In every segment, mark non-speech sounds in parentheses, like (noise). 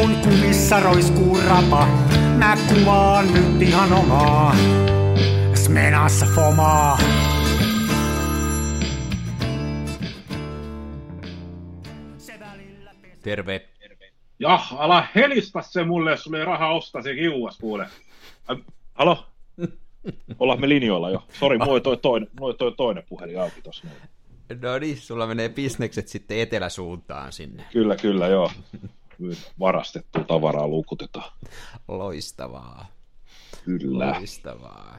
Kun kumissa roiskuu rapa, mä kuvaan nyt ihan omaa. Smenassa fomaa. Terve. Jah, ala helistä se mulle, jos sulla ei rahaa ostaa se kiuas, kuule. Äh, halo? (laughs) Ollaan me linjoilla jo. Sori, mulla oli toi toinen, mulla oli toi toinen puhelin auki tossa. No niin, sulla menee bisnekset sitten eteläsuuntaan sinne. Kyllä, kyllä, joo. (laughs) Varastettua tavaraa lukutetaan. Loistavaa. Kyllä. Loistavaa.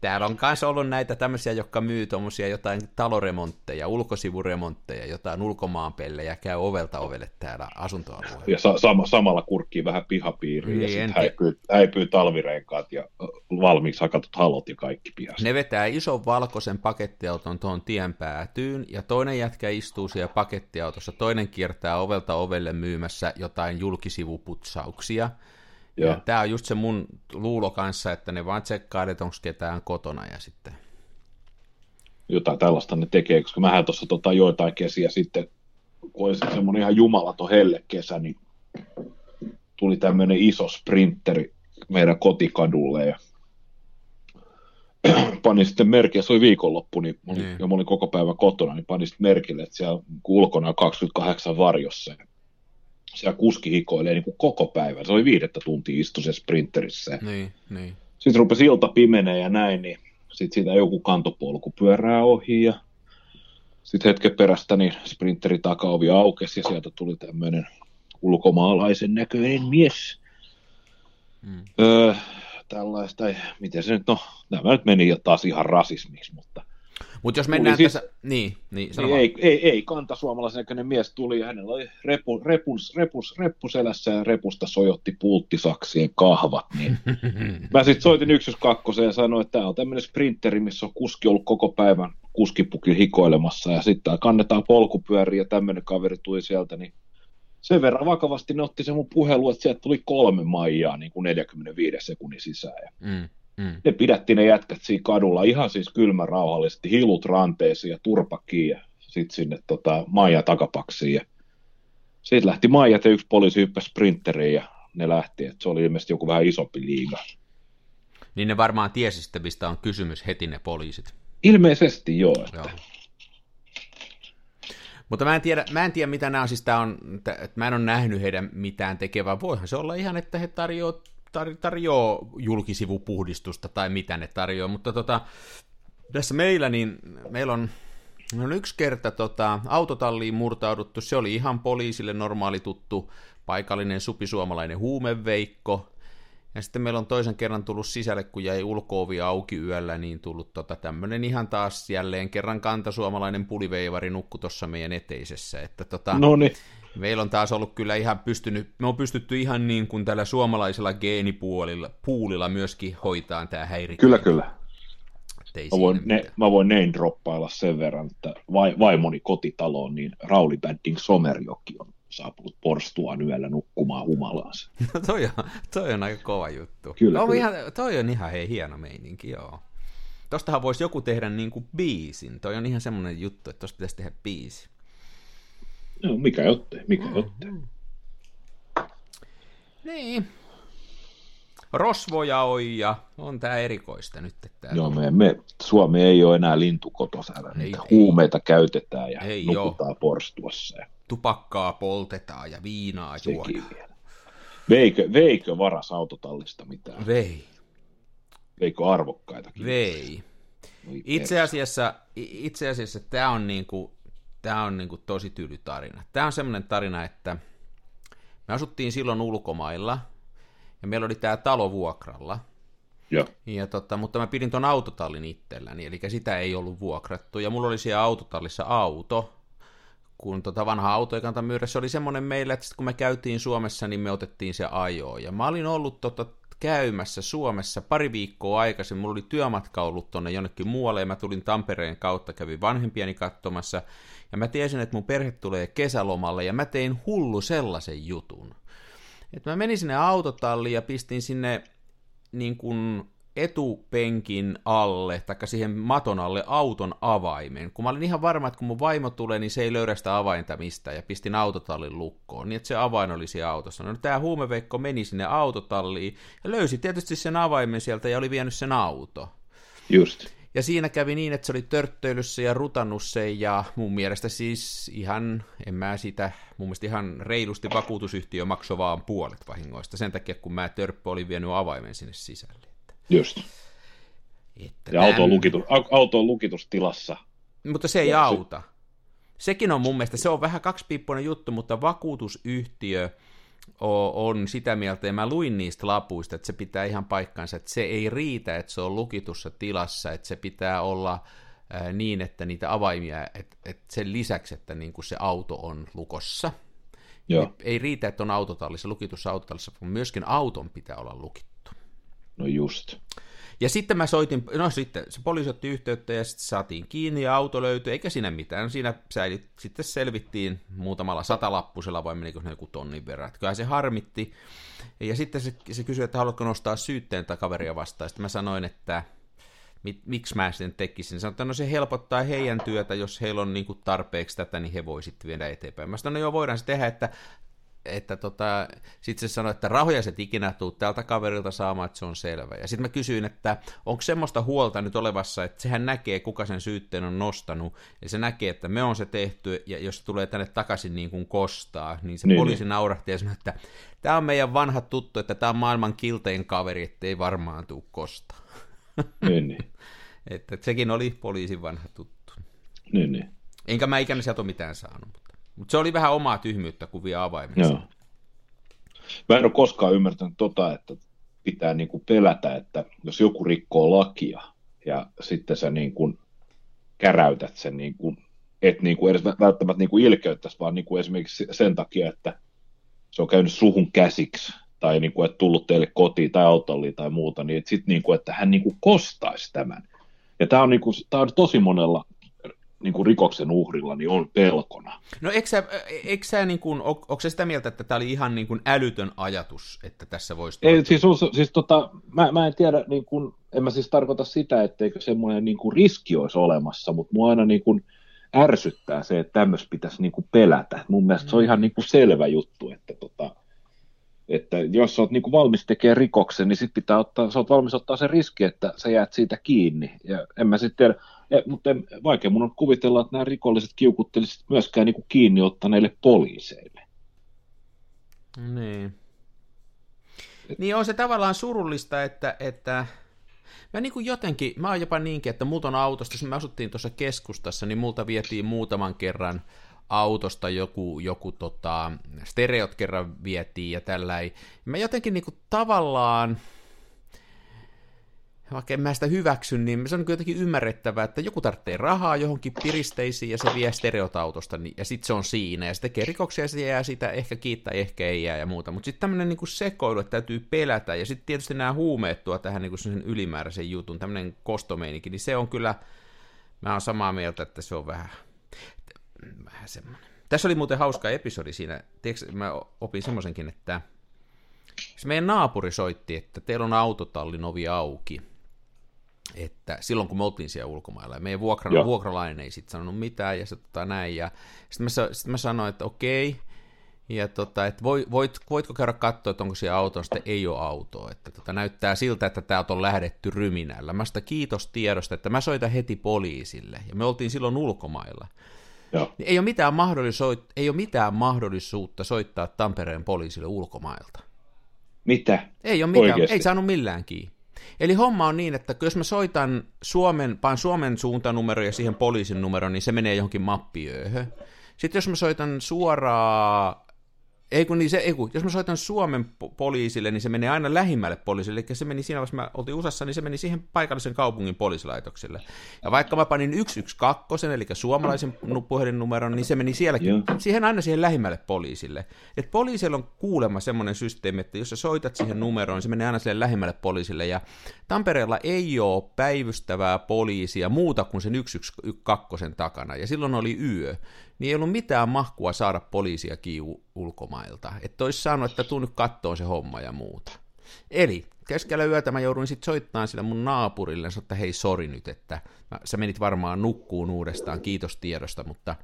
Täällä on myös ollut näitä tämmöisiä, jotka myy tuommoisia jotain taloremontteja, ulkosivuremontteja, jotain ulkomaanpellejä, käy ovelta ovelle täällä asuntoalueella. Ja sa- sama, samalla kurkkii vähän pihapiiriin Niin, ja sitten en häipyy, häipyy talvirenkaat ja valmiiksi hakatut halot ja kaikki pihassa. Ne vetää ison valkoisen pakettiauton tuon tien päätyyn, ja toinen jätkä istuu siellä pakettiautossa, toinen kiertää ovelta ovelle myymässä jotain julkisivuputsauksia. Ja Joo. tämä on just se mun luulo kanssa, että ne vaan tsekkailee, että onko ketään kotona, ja sitten... jotain tällaista ne tekee, koska mähän tuossa tota, joitain kesiä sitten, kun oli se semmoinen ihan jumalaton hellekesä, niin tuli tämmöinen iso sprinteri meidän kotikadulle ja (clears throat) panin sitten merkille, se oli viikonloppu, niin mä olin, Niin. ja mä olin koko päivän kotona, niin panin sitten merkille, että siellä ulkona on 28 varjossa. ja Siellä kuski hikoilee niin kuin koko päivän. Se oli viidettä tuntia istu se sprinterissä. Niin, niin. Sitten rupesi ilta pimenee ja näin, niin sitten siitä joku kantopolku pyörää ohi ja sitten hetken perästä niin sprinteri takaovi aukesi ja sieltä tuli tämmöinen ulkomaalaisen näköinen mies. Mm. Öö, tällaista, miten se nyt, no nämä nyt meni jo taas ihan rasismiksi, mutta Mutta jos mennään siis- tässä... Niin, niin, niin ei, ei, ei kantasuomalaisen näköinen mies tuli ja hänellä oli repu, repus, repus, reppu selässä ja repusta sojotti pulttisaksien kahvat, niin (laughs) Mä sitten soitin 112 ja sanoin, että tämä on tämmöinen sprinteri, missä on kuski ollut koko päivän kuskipukin hikoilemassa ja sitten kannetaan polkupyöriä ja tämmöinen kaveri tuli sieltä, niin sen verran vakavasti ne otti se mun puhelu, että sieltä tuli kolme maijaa niin kuin 45 sekunnin sisään. Ja Mm, mm. ne pidätti ne jätkät siinä kadulla ihan siis kylmä rauhallisesti, hilut ranteisiin ja turpakiin ja sitten sinne tota, Maija takapaksiin. Ja siitä lähti Maijat ja yksi poliisi hyppäsi sprinteriin ja ne lähti, että se oli ilmeisesti joku vähän isompi liiga. Niin ne varmaan tiesi sitten, mistä on kysymys heti ne poliisit. Ilmeisesti joo. Että. Joo. Mutta mä en tiedä, mä en tiedä mitä nämä on, siis tää on, tä- että mä en ole nähnyt heidän mitään tekevää. Voihan se olla ihan, että he tarjoaa tar, tarjoaa julkisivupuhdistusta tai mitä ne tarjoaa, mutta tota, tässä meillä, niin meillä on, on yksi kerta tota, autotalliin murtauduttu, se oli ihan poliisille normaali tuttu paikallinen supisuomalainen huumeveikko, ja sitten meillä on toisen kerran tullut sisälle, kun jäi ulkoovi auki yöllä, niin tullut tota tämmöinen ihan taas jälleen kerran kantasuomalainen puliveivari nukku tuossa meidän eteisessä. Että tota, No niin, meillä on taas ollut kyllä ihan pystynyt, me on pystytty ihan niin kuin tällä suomalaisella geenipuolilla puulilla myöskin hoitaan tämä häirikkö. kyllä kyllä. Mä voin, ne, mitään. mä voin name droppailla sen verran, että vai, vaimoni kotitaloon, niin Rauli Bänding Somerjoki on saapunut porstuaan yöllä nukkumaan humalaansa. (laughs) No toi on, toi on aika kova juttu. Kyllä, no, kyllä. Ihan, toi on ihan hei, hieno meininki, joo. Tostahan voisi joku tehdä niin kuin biisin. Toi on ihan semmoinen juttu, että tosta pitäisi tehdä biisi. No, mikä jottei, mikä jottei. Niin. Rosvoja on ja on tää erikoista nyt. Että tää Joo, me, me, Suomi ei ole enää lintukoto, siellä Ei, niitä ei. huumeita käytetään ja Ei nukutaan porstuassa ja tupakkaa poltetaan ja viinaa sekin juodaan. vielä. Veikö, veikö varas autotallista mitään? Vei, Veikö arvokkaitakin? vei. Itse asiassa, itse asiassa tämä on, niinku, tää on niinku tosi tyyli tarina. Tämä on semmoinen tarina, että me asuttiin silloin ulkomailla ja meillä oli tämä talo vuokralla. Joo. Ja tota, mutta mä pidin ton autotallin itselläni, eli sitä ei ollut vuokrattu. Ja mulla oli siellä autotallissa auto, kun tota vanha auto ei kannata myydä. Se oli semmoinen meillä, että sit kun me käytiin Suomessa, niin me otettiin se ajoon. Ja mä olin ollut tota käymässä Suomessa pari viikkoa aikaisin. Mulla oli työmatka ollut tonne jonnekin muualle, ja mä tulin Tampereen kautta, kävin vanhempiani katsomassa. Ja mä tiesin, että mun perhe tulee kesälomalle, ja mä tein hullu sellaisen jutun. Että mä menin sinne autotalliin ja pistin sinne niin kuin etupenkin alle, tai siihen maton alle auton avaimen. Kun mä olin ihan varma, että kun mun vaimo tulee, niin se ei löydä sitä avainta mistään, ja pistin autotallin lukkoon, niin että se avain oli siellä autossa. No tämä huumeveikko meni sinne autotalliin, ja löysi tietysti sen avaimen sieltä, ja oli vienyt sen auto. Just. Ja siinä kävi niin, että se oli törttöilyssä ja rutannut sen, ja mun mielestä siis ihan, en mä sitä, mun mielestä ihan reilusti vakuutusyhtiö maksoi vaan puolet vahingoista, sen takia kun mä törppö olin vienyt avaimen sinne sisälle. Just. Että ja auto on, lukitus, auto on lukitustilassa. Mutta se ei ja auta. Sekin on mun mielestä, se on vähän kaksipiippuinen juttu, mutta vakuutusyhtiö on sitä mieltä, ja mä luin niistä lapuista, että se pitää ihan paikkansa, että se ei riitä, että se on lukitussa tilassa, että se pitää olla niin, että niitä avaimia, että, että sen lisäksi, että niin kuin se auto on lukossa. Joo. Ei riitä, että on autotallissa, lukitussa autotallissa, vaan myöskin auton pitää olla lukittu. No just. Ja sitten mä soitin, no sitten se poliisi otti yhteyttä ja sitten saatiin kiinni ja auto löytyi, eikä siinä mitään. Siinä säilyt, sitten selvittiin muutamalla satalappusella vai menikö ne joku tonnin verran. Kyllä se harmitti. Ja sitten se, se kysyi, että haluatko nostaa syytteen tai kaveria vastaan. Sitten mä sanoin, että mit, miksi mä sen tekisin. Sanoin, että no se helpottaa heidän työtä, jos heillä on niin tarpeeksi tätä, niin he voisivat viedä eteenpäin. Mä sanoin, no joo, voidaan se tehdä, että että tota, sitten se sanoi, että rahoja se ikinä tuu tältä kaverilta saamaan, että se on selvä. Ja sitten mä kysyin, että onko semmoista huolta nyt olevassa, että sehän näkee, kuka sen syytteen on nostanut, ja se näkee, että me on se tehty, ja jos se tulee tänne takaisin niin kuin kostaa, niin se niin, poliisi niin. naurahti ja sanoi, että tämä on meidän vanha tuttu, että tämä on maailman kiltein kaveri, ettei varmaan tuu kostaa. (laughs) Niin, niin. että sekin oli poliisin vanha tuttu. Niin, niin. Enkä mä ikinä sieltä ole mitään saanut. Mutta se oli vähän omaa tyhmyyttä kuvia avaimista. Joo. Mä en ole koskaan ymmärtänyt tota, että pitää niin kuin pelätä, että jos joku rikkoo lakia ja sitten sä niin käräytät sen, niin et niin kuin edes välttämättä niin kuin ilkeyttäisi, vaan niin kuin esimerkiksi sen takia, että se on käynyt suhun käsiksi tai niin kuin, tullut teille kotiin tai autolliin tai muuta, niin sitten niin kuin, että hän niin kuin kostaisi tämän. Ja tämä on, niin kuin, tämä on tosi monella niin kuin rikoksen uhrilla niin on pelkona. No eikö sä, eikö sä niin kuin, on, onko se sitä mieltä, että tämä oli ihan niin kuin älytön ajatus, että tässä voisi... Ei, siis, siis tota, mä, mä en tiedä, niin kuin, en mä siis tarkoita sitä, etteikö semmoinen niin kuin riski olisi olemassa, mutta mua aina niin kuin ärsyttää se, että tämmöistä pitäisi niin kuin pelätä. Mun mielestä mm. se on ihan niin kuin selvä juttu, että tota, että jos olet niin kuin valmis tekemään rikoksen, niin sitten pitää ottaa, sä oot valmis ottaa se riski, että sä jäät siitä kiinni. Ja en mä sitten tiedä, ja, mutta en, vaikea mun on kuvitella, että nämä rikolliset kiukuttelisivat myöskään niin kuin kiinni ottaneille poliiseille. Niin. Et... Niin on se tavallaan surullista, että, että Mä niin kuin jotenkin, mä oon jopa niinkin, että multa on autosta, jos me asuttiin tuossa keskustassa, niin multa vietiin muutaman kerran autosta joku, joku tota, stereot kerran vietiin ja tällä. Mä jotenkin niin kuin tavallaan, vaikka en mä sitä hyväksy, niin se on jotenkin ymmärrettävää, että joku tarvitsee rahaa johonkin piristeisiin ja se vie stereotautosta niin, ja sitten se on siinä ja se tekee rikoksia ja se jää sitä ehkä kiittää, ehkä ei jää ja muuta. Mutta sitten tämmöinen niinku sekoilu, että täytyy pelätä ja sitten tietysti nämä huumeet tuo tähän niinku sen ylimääräisen jutun, tämmöinen kostomeininki, niin se on kyllä, mä oon samaa mieltä, että se on vähän, vähän semmoinen. Tässä oli muuten hauska episodi siinä, tiedätkö, mä opin semmoisenkin, että se meidän naapuri soitti, että teillä on autotallin ovi auki, että silloin kun me oltiin siellä ulkomailla, ja meidän vuokra, vuokralainen ei sitten sanonut mitään, ja se tota näin, ja sitten mä, sit mä sanoin, että okei, ja tota, että voit, voit, voitko käydä katsoa, että onko siellä auto, sitten ei ole autoa, että tota, näyttää siltä, että täältä on lähdetty ryminällä. Mä sitä kiitos tiedosta, että mä soitan heti poliisille, ja me oltiin silloin ulkomailla. Joo. Niin ei, ole mitään mahdollisuutta, ei ole mitään mahdollisuutta soittaa Tampereen poliisille ulkomailta. Mitä? Ei ole mitään, Oikeasti? ei saanut millään kiinni. Eli homma on niin, että jos mä soitan Suomen, paan Suomen suuntanumero ja siihen poliisin numero, niin se menee johonkin mappiööhön. Sitten jos mä soitan suoraan ei kun, niin se, ei kun, jos mä soitan Suomen poliisille, niin se menee aina lähimmälle poliisille, eli se meni siinä, jos mä oltiin USAssa, niin se meni siihen paikallisen kaupungin poliisilaitokselle. Ja vaikka mä panin 112, eli suomalaisen puhelinnumeron, niin se meni sielläkin, yeah. siihen aina siihen lähimmälle poliisille. Et poliisilla on kuulemma semmoinen systeemi, että jos sä soitat siihen numeroon, niin se menee aina sille lähimmälle poliisille, ja Tampereella ei ole päivystävää poliisia muuta kuin sen 112 takana, ja silloin oli yö niin ei ollut mitään mahkua saada poliisia kiu ulkomailta. Että olisi saanut, että tuu nyt kattoon se homma ja muuta. Eli keskellä yötä mä jouduin sitten soittamaan sille mun naapurille ja että hei sori nyt, että mä, sä menit varmaan nukkuun uudestaan, kiitos tiedosta, mutta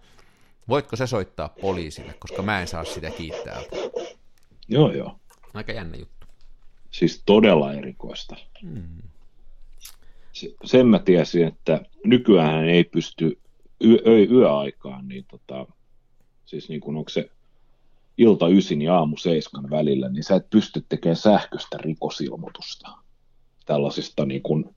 voitko se soittaa poliisille, koska mä en saa sitä kiittää. Joo, joo. Aika jännä juttu. Siis todella erikoista. Hmm. Sen mä tiesin, että nykyään ei pysty yö, yöaikaan, niin tota, siis niin kuin onko se ilta ysin ja aamu seiskan välillä, niin sä et pysty tekemään sähköistä rikosilmoitusta tällaisista niin, kuin,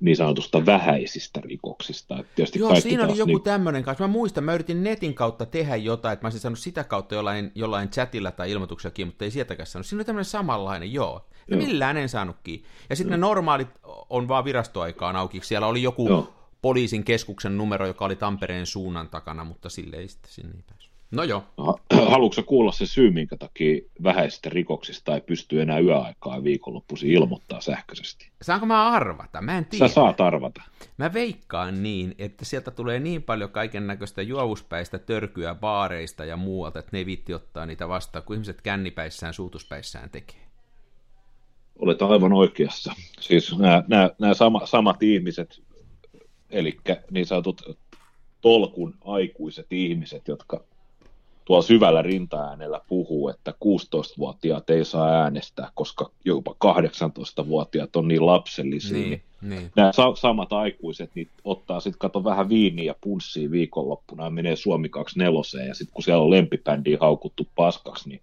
niin sanotusta vähäisistä rikoksista. Et Joo, siinä oli joku niin... tämmöinen kanssa. Mä muistan, mä yritin netin kautta tehdä jotain, että mä olisin saanut sitä kautta jollain, jollain chatilla tai ilmoituksellakin, mutta ei sieltäkään saanut. Siinä oli tämmöinen samanlainen, joo. Ja joo. millään en saanutkin. Ja sitten ne normaalit on vaan virastoaikaan auki. Siellä oli joku joo. Poliisin keskuksen numero, joka oli Tampereen suunnan takana, mutta sille ei sitten sinne ei päässyt. No joo. (clears throat) Haluatko kuulla se syy, minkä takia vähäisistä rikoksista ei pysty enää yöaikaa viikonloppuisin ilmoittaa sähköisesti? Saanko mä arvata? Mä en tiedä. Sä saat arvata. Mä veikkaan niin, että sieltä tulee niin paljon kaiken näköistä juovuspäistä, törkyä, baareista ja muualta, että ne ei viitti ottaa niitä vastaan, kun ihmiset kännipäissään, suutuspäissään tekee. Olet aivan oikeassa. Siis nämä, nämä, nämä sama, samat ihmiset, eli niin sanotut tolkun aikuiset ihmiset, jotka tuolla syvällä rintaäänellä puhuu, että 16-vuotiaat ei saa äänestää, koska jopa 18-vuotiaat on niin lapsellisia. Niin, niin. Nämä sa- samat aikuiset niin ottaa sitten kato vähän viiniä ja punssia viikonloppuna ja menee Suomi 24 ja sitten kun siellä on lempibändiä haukuttu paskaksi, niin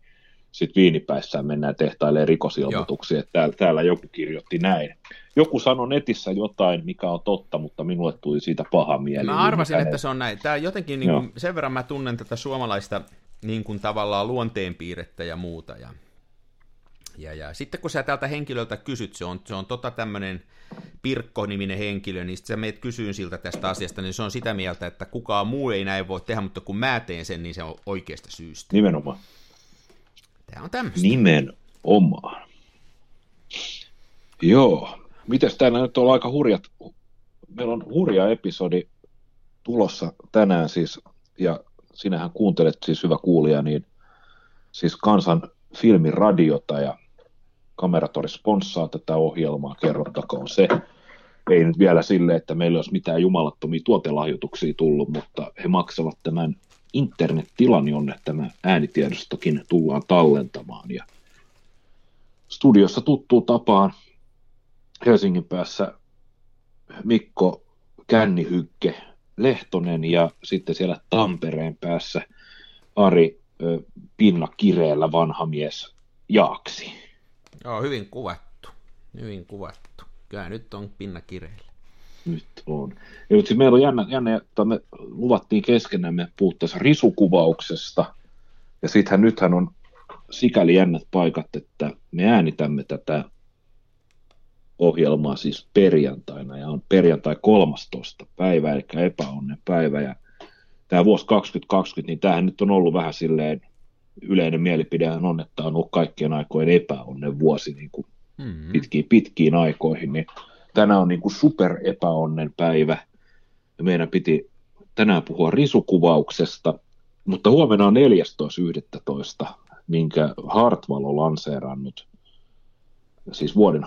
sitten viinipäissään mennään tehtailemaan rikosilmoituksia, että täällä, täällä joku kirjoitti näin. Joku sanoi netissä jotain, mikä on totta, mutta minulle tuli siitä paha mieli. Mä arvasin, että se on näin. Tämä jotenkin, niin kuin, sen verran mä tunnen tätä suomalaista niin kuin tavallaan luonteenpiirrettä ja muuta. Ja, ja, ja sitten kun sä tältä henkilöltä kysyt, se on, se on tota tämmöinen Pirkko-niminen henkilö, niin sitten sä meet kysyyn siltä tästä asiasta, niin se on sitä mieltä, että kukaan muu ei näin voi tehdä, mutta kun mä teen sen, niin se on oikeasta syystä. Nimenomaan. Tämä on tämmöistä. Nimenomaan. Joo. Mites täällä nyt on aika hurjat, meillä on hurja episodi tulossa tänään siis, ja sinähän kuuntelet siis hyvä kuulija, niin siis kansan filmiradiota ja Kameratori sponssaa tätä ohjelmaa, kerrottakoon se. Ei nyt vielä sille, että meillä olisi mitään jumalattomia tuotelahjoituksia tullut, mutta he maksavat tämän internet-tilan, jonne tämä äänitiedostokin tullaan tallentamaan. Ja studiossa tuttuu tapaan Helsingin päässä Mikko Kännihykke Lehtonen ja sitten siellä Tampereen päässä Ari Pinna Kireellä vanha mies Jaaksi. Joo, hyvin kuvattu. Hyvin kuvattu. Kyllä nyt on Pinna Kireellä. Nyt on. Ja nyt siis meillä on jännä, jännä että me luvattiin keskenämme puhuttaessa risukuvauksesta. Ja sittenhän nythän on sikäli jännät paikat, että me äänitämme tätä ohjelmaa siis perjantaina ja on perjantai 13. päivä, eli epäonnen päivä ja tämä vuosi 2020, niin tämähän nyt on ollut vähän silleen, yleinen mielipide on, että on ollut kaikkien aikojen epäonnen vuosi niin kuin mm-hmm. pitkiin, pitkiin aikoihin, niin tänään on niin kuin super epäonnen päivä ja meidän piti tänään puhua risukuvauksesta, mutta huomenna on 14.11., minkä Hartwall on lanseerannut siis vuoden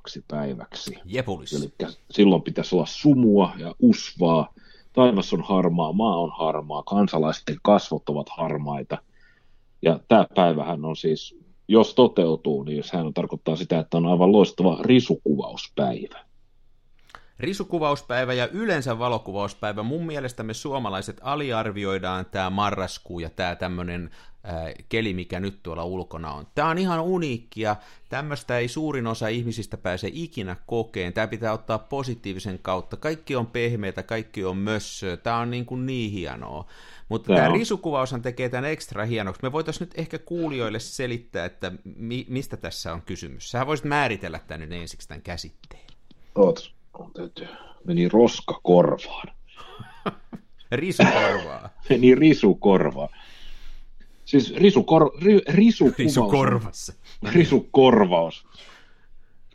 harmaimmaksi päiväksi. Jepulis. Eli silloin pitäisi olla sumua ja usvaa. Taivas on harmaa, maa on harmaa, kansalaisten kasvot ovat harmaita. Ja tämä päivähän on siis, jos toteutuu, niin sehän on, tarkoittaa sitä, että on aivan loistava risukuvauspäivä. Risukuvauspäivä ja yleensä valokuvauspäivä. Mun mielestä me suomalaiset aliarvioidaan tämä marraskuu ja tämä tämmöinen keli, mikä nyt tuolla ulkona on. Tämä on ihan uniikkia, tämmöistä ei suurin osa ihmisistä pääse ikinä kokeen, tämä pitää ottaa positiivisen kautta, kaikki on pehmeitä, kaikki on mössöä, tämä on niin, kuin niin hienoa. Mutta tämä, risukuvaushan tekee tämän ekstra hienoksi. Me voitaisiin nyt ehkä kuulijoille selittää, että mi- mistä tässä on kysymys. Sä voisit määritellä tämän nyt ensiksi tämän käsitteen. Oot, meni roska korvaan. (laughs) risukorvaa. meni risukorvaan. Siis risukor, ri, risukuvaus, risukorvassa. Risukorvaus.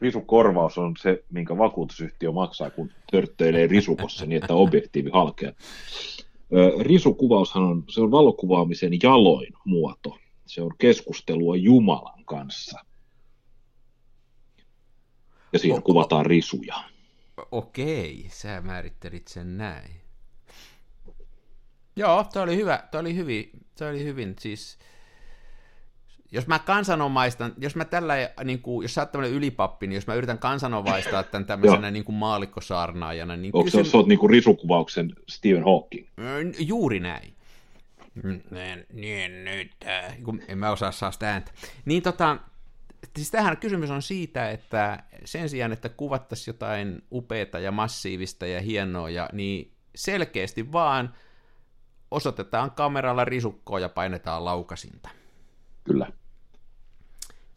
Risukorvaus on se, minkä vakuutusyhtiö maksaa, kun törttöilee risukossa niin, että objektiivi halkeaa. Risukuvaushan on, se on valokuvaamisen jaloin muoto. Se on keskustelua Jumalan kanssa. Ja siinä kuvataan risuja. Okei, sä määrittelit sen näin. Joo, toi oli hyvä, toi oli hyvin, toi oli hyvin, siis jos mä kansanomaistan, jos mä tällä, niin kuin, jos sä oot tämmöinen ylipappi, niin jos mä yritän kansanomaistaa tämän tämmöisenä niin kuin maallikkosaarnaajana, niin Onko kysyn... se, oot niin kuin risukuvauksen Stephen Hawking? Juuri näin. Niin nyt, en mä osaa saa sitä ääntä. Niin tota, siis tähän kysymys on siitä, että sen sijaan, että kuvattaisiin jotain upeata ja massiivista ja hienoa, ja, niin selkeästi vaan osoitetaan kameralla risukkoa ja painetaan laukasinta. Kyllä.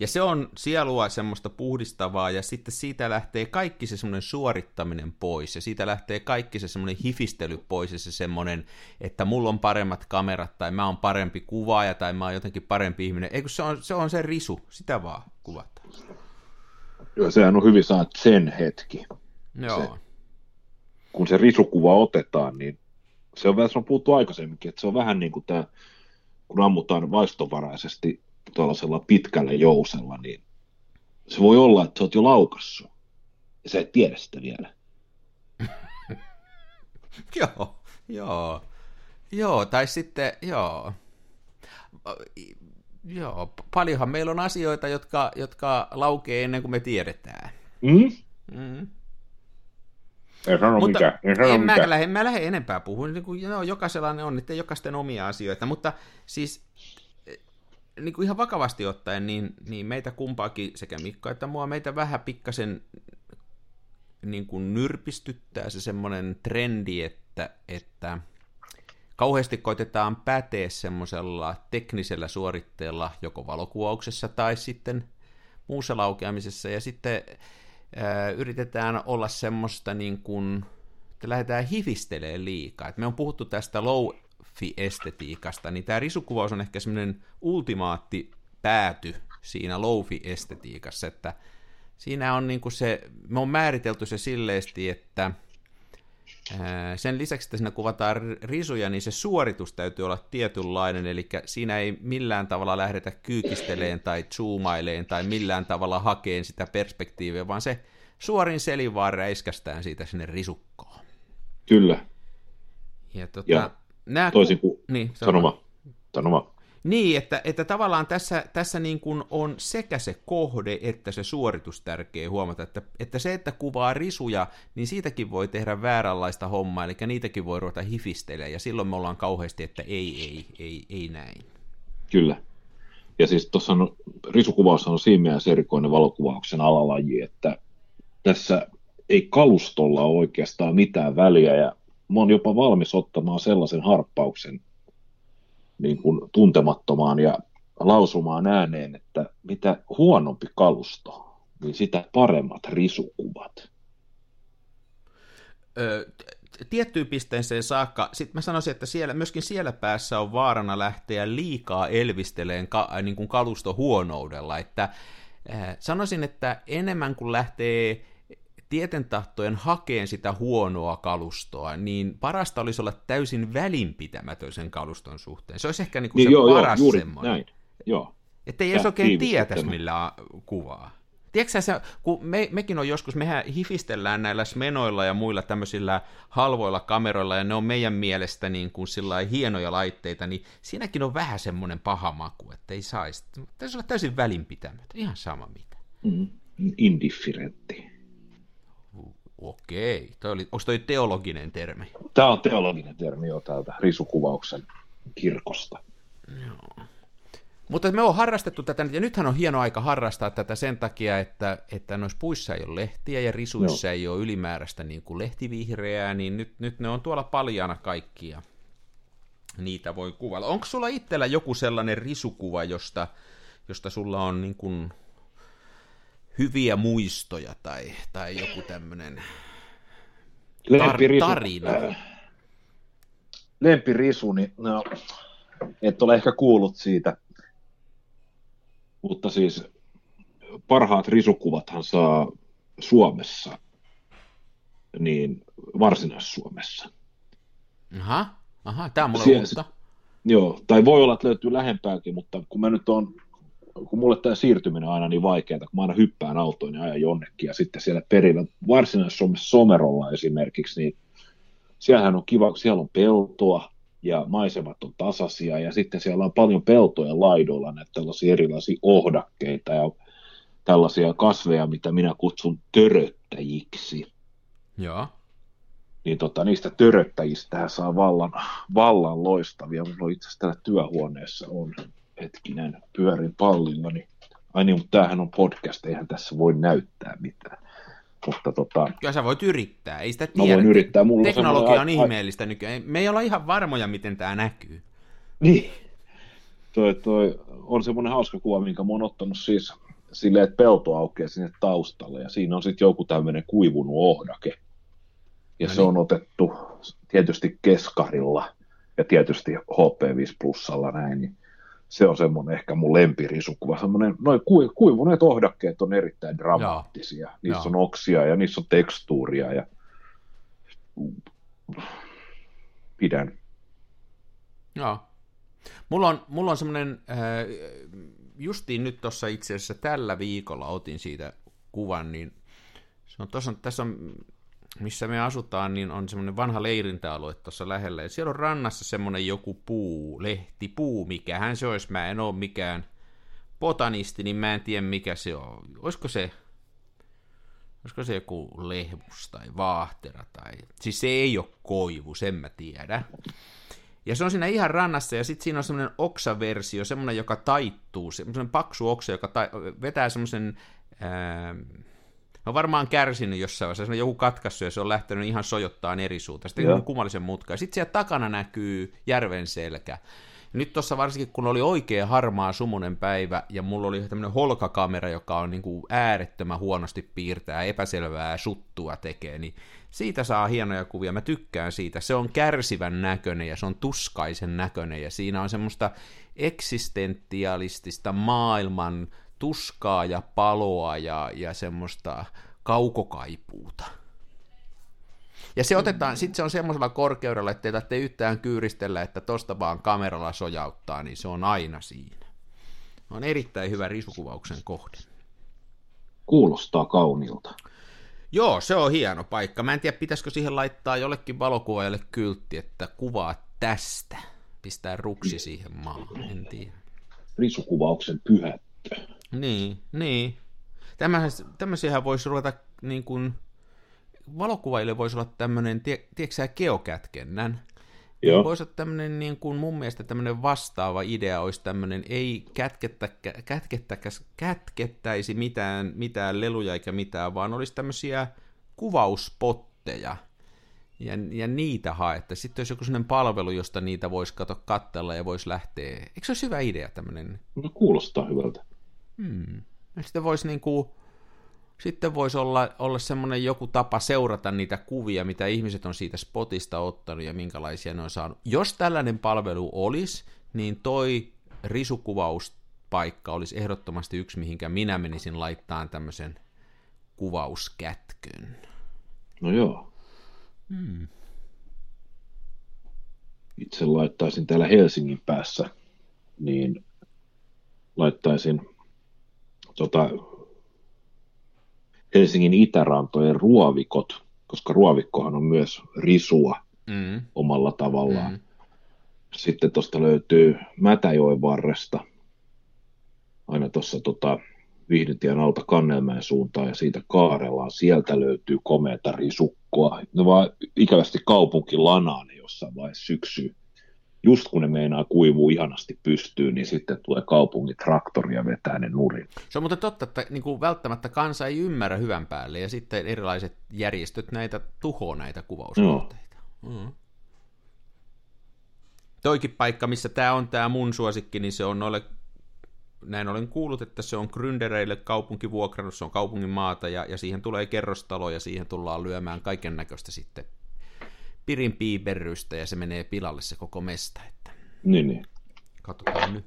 Ja se on sielua semmoista puhdistavaa, ja sitten siitä lähtee kaikki se semmoinen suorittaminen pois, ja siitä lähtee kaikki se semmoinen hifistely pois, ja se semmoinen, että mulla on paremmat kamerat, tai mä oon parempi kuvaaja, tai mä oon jotenkin parempi ihminen. Eikö se on se, on se risu, sitä vaan kuvataan. Joo, sehän on hyvin saanut sen hetki. Joo. Se, kun se risukuva otetaan, niin se on vähän, se on puhuttu aikaisemminkin, että se on vähän niin kuin tämä, kun ammutaan vaistovaraisesti tuollaisella pitkällä jousella, niin se voi olla, että sä oot jo laukassut. Ja sä et tiedä sitä vielä. (laughs) joo, joo. Joo, tai sitten, joo. Joo, paljonhan meillä on asioita, jotka, jotka laukee ennen kuin me tiedetään. Mm? Mm. En sano mutta mikä. En, sano en mikä. Mä, lähde, mä lähden enempää puhumaan. Niin kuin, no, jokaisella ne on niiden jokaisten omia asioita, mutta siis niin kuin ihan vakavasti ottaen, niin, niin meitä kumpaakin, sekä Mikko että mua, meitä vähän pikkasen niin kuin nyrpistyttää se semmoinen trendi, että, että kauheasti koitetaan päteä semmoisella teknisellä suoritteella joko valokuvauksessa tai sitten muussa laukeamisessa, ja sitten yritetään olla semmoista niin kuin, että lähdetään hifistelemään liikaa. Et me on puhuttu tästä low low-fi-estetiikasta, niin tämä risukuvaus on ehkä semmoinen ultimaatti pääty siinä low-fi-estetiikassa, että siinä on niin kuin se, me on määritelty se silleesti, että sen lisäksi, että siinä kuvataan risuja, niin se suoritus täytyy olla tietynlainen, eli siinä ei millään tavalla lähdetä kyykisteleen tai zoomaileen tai millään tavalla hakeen sitä perspektiiviä, vaan se suorin selin vaan räiskästään siitä sinne risukkoon. Kyllä. Ja, tota, ja toisin kuin niin, sanoma. sanoma. Niin, että, että tavallaan tässä, tässä niin kuin on sekä se kohde että se suoritus tärkeä huomata, että, että se, että kuvaa risuja, niin siitäkin voi tehdä vääränlaista hommaa, eli niitäkin voi ruveta hifistelemään, ja silloin me ollaan kauheasti, että ei, ei, ei, ei näin. Kyllä. Ja siis tuossa on, risukuvaus on siinä mielessä erikoinen valokuvauksen alalaji, että tässä ei kalustolla ole oikeastaan mitään väliä, ja mä oon jopa valmis ottamaan sellaisen harppauksen niin kuin tuntemattomaan ja lausumaan ääneen, että mitä huonompi kalusto, niin sitä paremmat risukuvat. Tiettyyn pisteeseen saakka, sitten mä sanoisin, että siellä, myöskin siellä päässä on vaarana lähteä liikaa elvisteleen ka, niin kuin kalusto huonoudella, että äh, sanoisin, että enemmän kuin lähtee tietentahtojen hakeen sitä huonoa kalustoa, niin parasta olisi olla täysin välinpitämätön sen kaluston suhteen. Se olisi ehkä niin kuin niin, se joo, paras joo, juuri semmoinen. Näin. Joo. Että ei edes oikein tietäisi millä kuvaa. Tiedätkö sä, kun me, mekin on joskus, mehän hifistellään näillä smenoilla ja muilla tämmöisillä halvoilla kameroilla, ja ne on meidän mielestä niin kuin hienoja laitteita, niin siinäkin on vähän semmoinen paha maku, että ei saisi. Täytyisi olla täysin välinpitämätön, ihan sama mitä. Mm, indifferentti. Okei. Toi oli, onko toi teologinen termi? Tämä on teologinen termi jo täältä risukuvauksen kirkosta. Joo. Mutta me on harrastettu tätä, ja nythän on hieno aika harrastaa tätä sen takia, että, että noissa puissa ei ole lehtiä ja risuissa Joo. ei ole ylimääräistä niin kuin lehtivihreää, niin nyt, nyt ne on tuolla paljana kaikkia. Niitä voi kuvailla. Onko sulla itsellä joku sellainen risukuva, josta, josta sulla on niin kuin hyviä muistoja tai, tai joku tämmöinen tar- tarina? Äh, lempirisuni, no, et ole ehkä kuullut siitä, mutta siis parhaat risukuvathan saa Suomessa, niin Varsinais-Suomessa. Aha, aha tämä on mulle Sie- uutta. Joo, tai voi olla, että löytyy lähempääkin, mutta kun mä nyt on kun mulle tämä siirtyminen on aina niin vaikeaa, kun mä aina hyppään autoon ja ajan jonnekin, ja sitten siellä perillä, varsinaisessa Somerolla esimerkiksi, niin siellähän on kiva, siellä on peltoa, ja maisemat on tasaisia, ja sitten siellä on paljon peltoja laidoilla, näitä tällaisia erilaisia ohdakkeita ja tällaisia kasveja, mitä minä kutsun töröttäjiksi. Joo. Niin tota, niistä töröttäjistä saa vallan, vallan loistavia. Mulla on itse asiassa täällä työhuoneessa on hetkinen, pyörin pallilla, niin ai niin, mutta tämähän on podcast, eihän tässä voi näyttää mitään. Mutta tota, Kyllä sä voit yrittää, ei sitä mä tiedä. voin yrittää. Mulla Teknologia on semmoinen- ihmeellistä nykyään. Me ei olla ihan varmoja, miten tämä näkyy. Niin. Toi, toi on semmoinen hauska kuva, minkä mä oon ottanut siis silleen, että pelto aukeaa sinne taustalle ja siinä on sitten joku tämmöinen kuivunut ohdake. Ja No se niin. on otettu tietysti keskarilla ja tietysti HP5 plussalla näin, niin se on semmoinen ehkä mun lempirisukuva. Semmoinen, noin kui- kuivuneet ohdakkeet on erittäin dramaattisia. Niissä Joo. on oksia ja niissä on tekstuuria ja pidän. Joo. Mulla on, mulla on semmoinen, äh, justiin nyt tuossa itse asiassa tällä viikolla otin siitä kuvan, niin se on, tossa, tässä on, missä me asutaan, niin on semmoinen vanha leirintäalue tuossa lähellä, ja siellä on rannassa semmoinen joku puu, lehtipuu, mikähän se olisi, mä en ole mikään botanisti, niin mä en tiedä mikä se on. Olisiko se, olisiko se joku lehmus tai vaahtera tai, siis se ei ole koivu, sen mä tiedän. Ja se on siinä ihan rannassa, ja sitten siinä on semmoinen oksaversio, semmoinen, joka taittuu, semmoinen paksu oksa, joka ta- vetää semmoisen, ää, on varmaan kärsinyt jossain vaiheessa, se on joku katkassu, ja se on lähtenyt ihan sojottaa eri suuntaan. Sitten on kummallisen mutka. Ja sitten siellä takana näkyy järven selkä. Nyt tuossa varsinkin, kun oli oikein harmaa sumunen päivä, ja mulla oli tämmöinen holkakamera, joka on niin kuin äärettömän huonosti piirtää, epäselvää suttua tekee, niin siitä saa hienoja kuvia. Mä tykkään siitä. Se on kärsivän näköinen ja se on tuskaisen näköinen ja siinä on semmoista eksistentialistista maailman tuskaa ja paloa ja, ja semmoista kaukokaipuuta. Ja se otetaan, sitten se on semmoisella korkeudella, ettei tarvitse yhtään kyyristellä, että tosta vaan kameralla sojauttaa, niin se on aina siinä. On erittäin hyvä risukuvauksen kohde. Kuulostaa kauniilta. Joo, se on hieno paikka. Mä en tiedä, pitäisikö siihen laittaa jollekin valokuvaajalle kyltti, että kuvaa tästä. Pistää ruksi siihen maahan, en tiedä. Risukuvauksen pyhättö. Niin, niin. Tämmöisiähän voisi ruveta niin kuin, valokuvaille voisi olla tämmöinen, tie, tiedätkö sä, geokätkennän? Joo. Voisi olla tämmöinen, niin kuin mun mielestä tämmöinen vastaava idea olisi tämmöinen, ei kätkettä, kätkettäkäs, kätkettäisi mitään, mitään leluja eikä mitään, vaan olisi tämmöisiä kuvauspotteja, ja, ja niitä haette. Sitten olisi joku sellainen palvelu, josta niitä voisi kato kattella ja voisi lähteä. Eikö se olisi hyvä idea tämmöinen? No, kuulostaa hyvältä. Hmm. Ja sitten voisi niinku, sitten voisi olla, olla semmoinen joku tapa seurata niitä kuvia, mitä ihmiset on siitä spotista ottanut ja minkälaisia ne on saanut. Jos tällainen palvelu olisi, niin toi risukuvauspaikka olisi ehdottomasti yksi, mihinkä minä menisin laittaa tämmöisen kuvauskätkön. No joo. Hmm. Itse laittaisin täällä Helsingin päässä, niin laittaisin tota, Helsingin itärantojen ruovikot, koska ruovikkohan on myös risua Mm. omalla tavallaan. Mm. Sitten tuosta löytyy Mätäjoen varresta, aina tuossa tota, Vihdintien alta Kannelmäen suuntaan ja siitä kaarellaan. Sieltä löytyy komeata risukkoa. Ne vaan ikävästi kaupunki lanaa ne jossain vaiheessa syksyyn. Just kun ne meinaa kuivuu ihanasti pystyyn, niin sitten tulee kaupungin traktori ja vetää ne nurin. Se on muuten totta, että niin kuin välttämättä kansa ei ymmärrä hyvän päälle, ja sitten erilaiset järjestöt näitä tuhoaa näitä kuvauskohteita. Mm. Toikin paikka, missä tämä on tämä mun suosikki, niin se on noille, näin olen kuullut, että se on gründereille kaupunkivuokrannut, se on kaupungin maata, ja, ja siihen tulee kerrostalo, ja siihen tullaan lyömään kaiken näköistä sitten pirin piiperrystä, ja se menee pilalle se koko mesta, että Niin, niin. katsotaan nyt.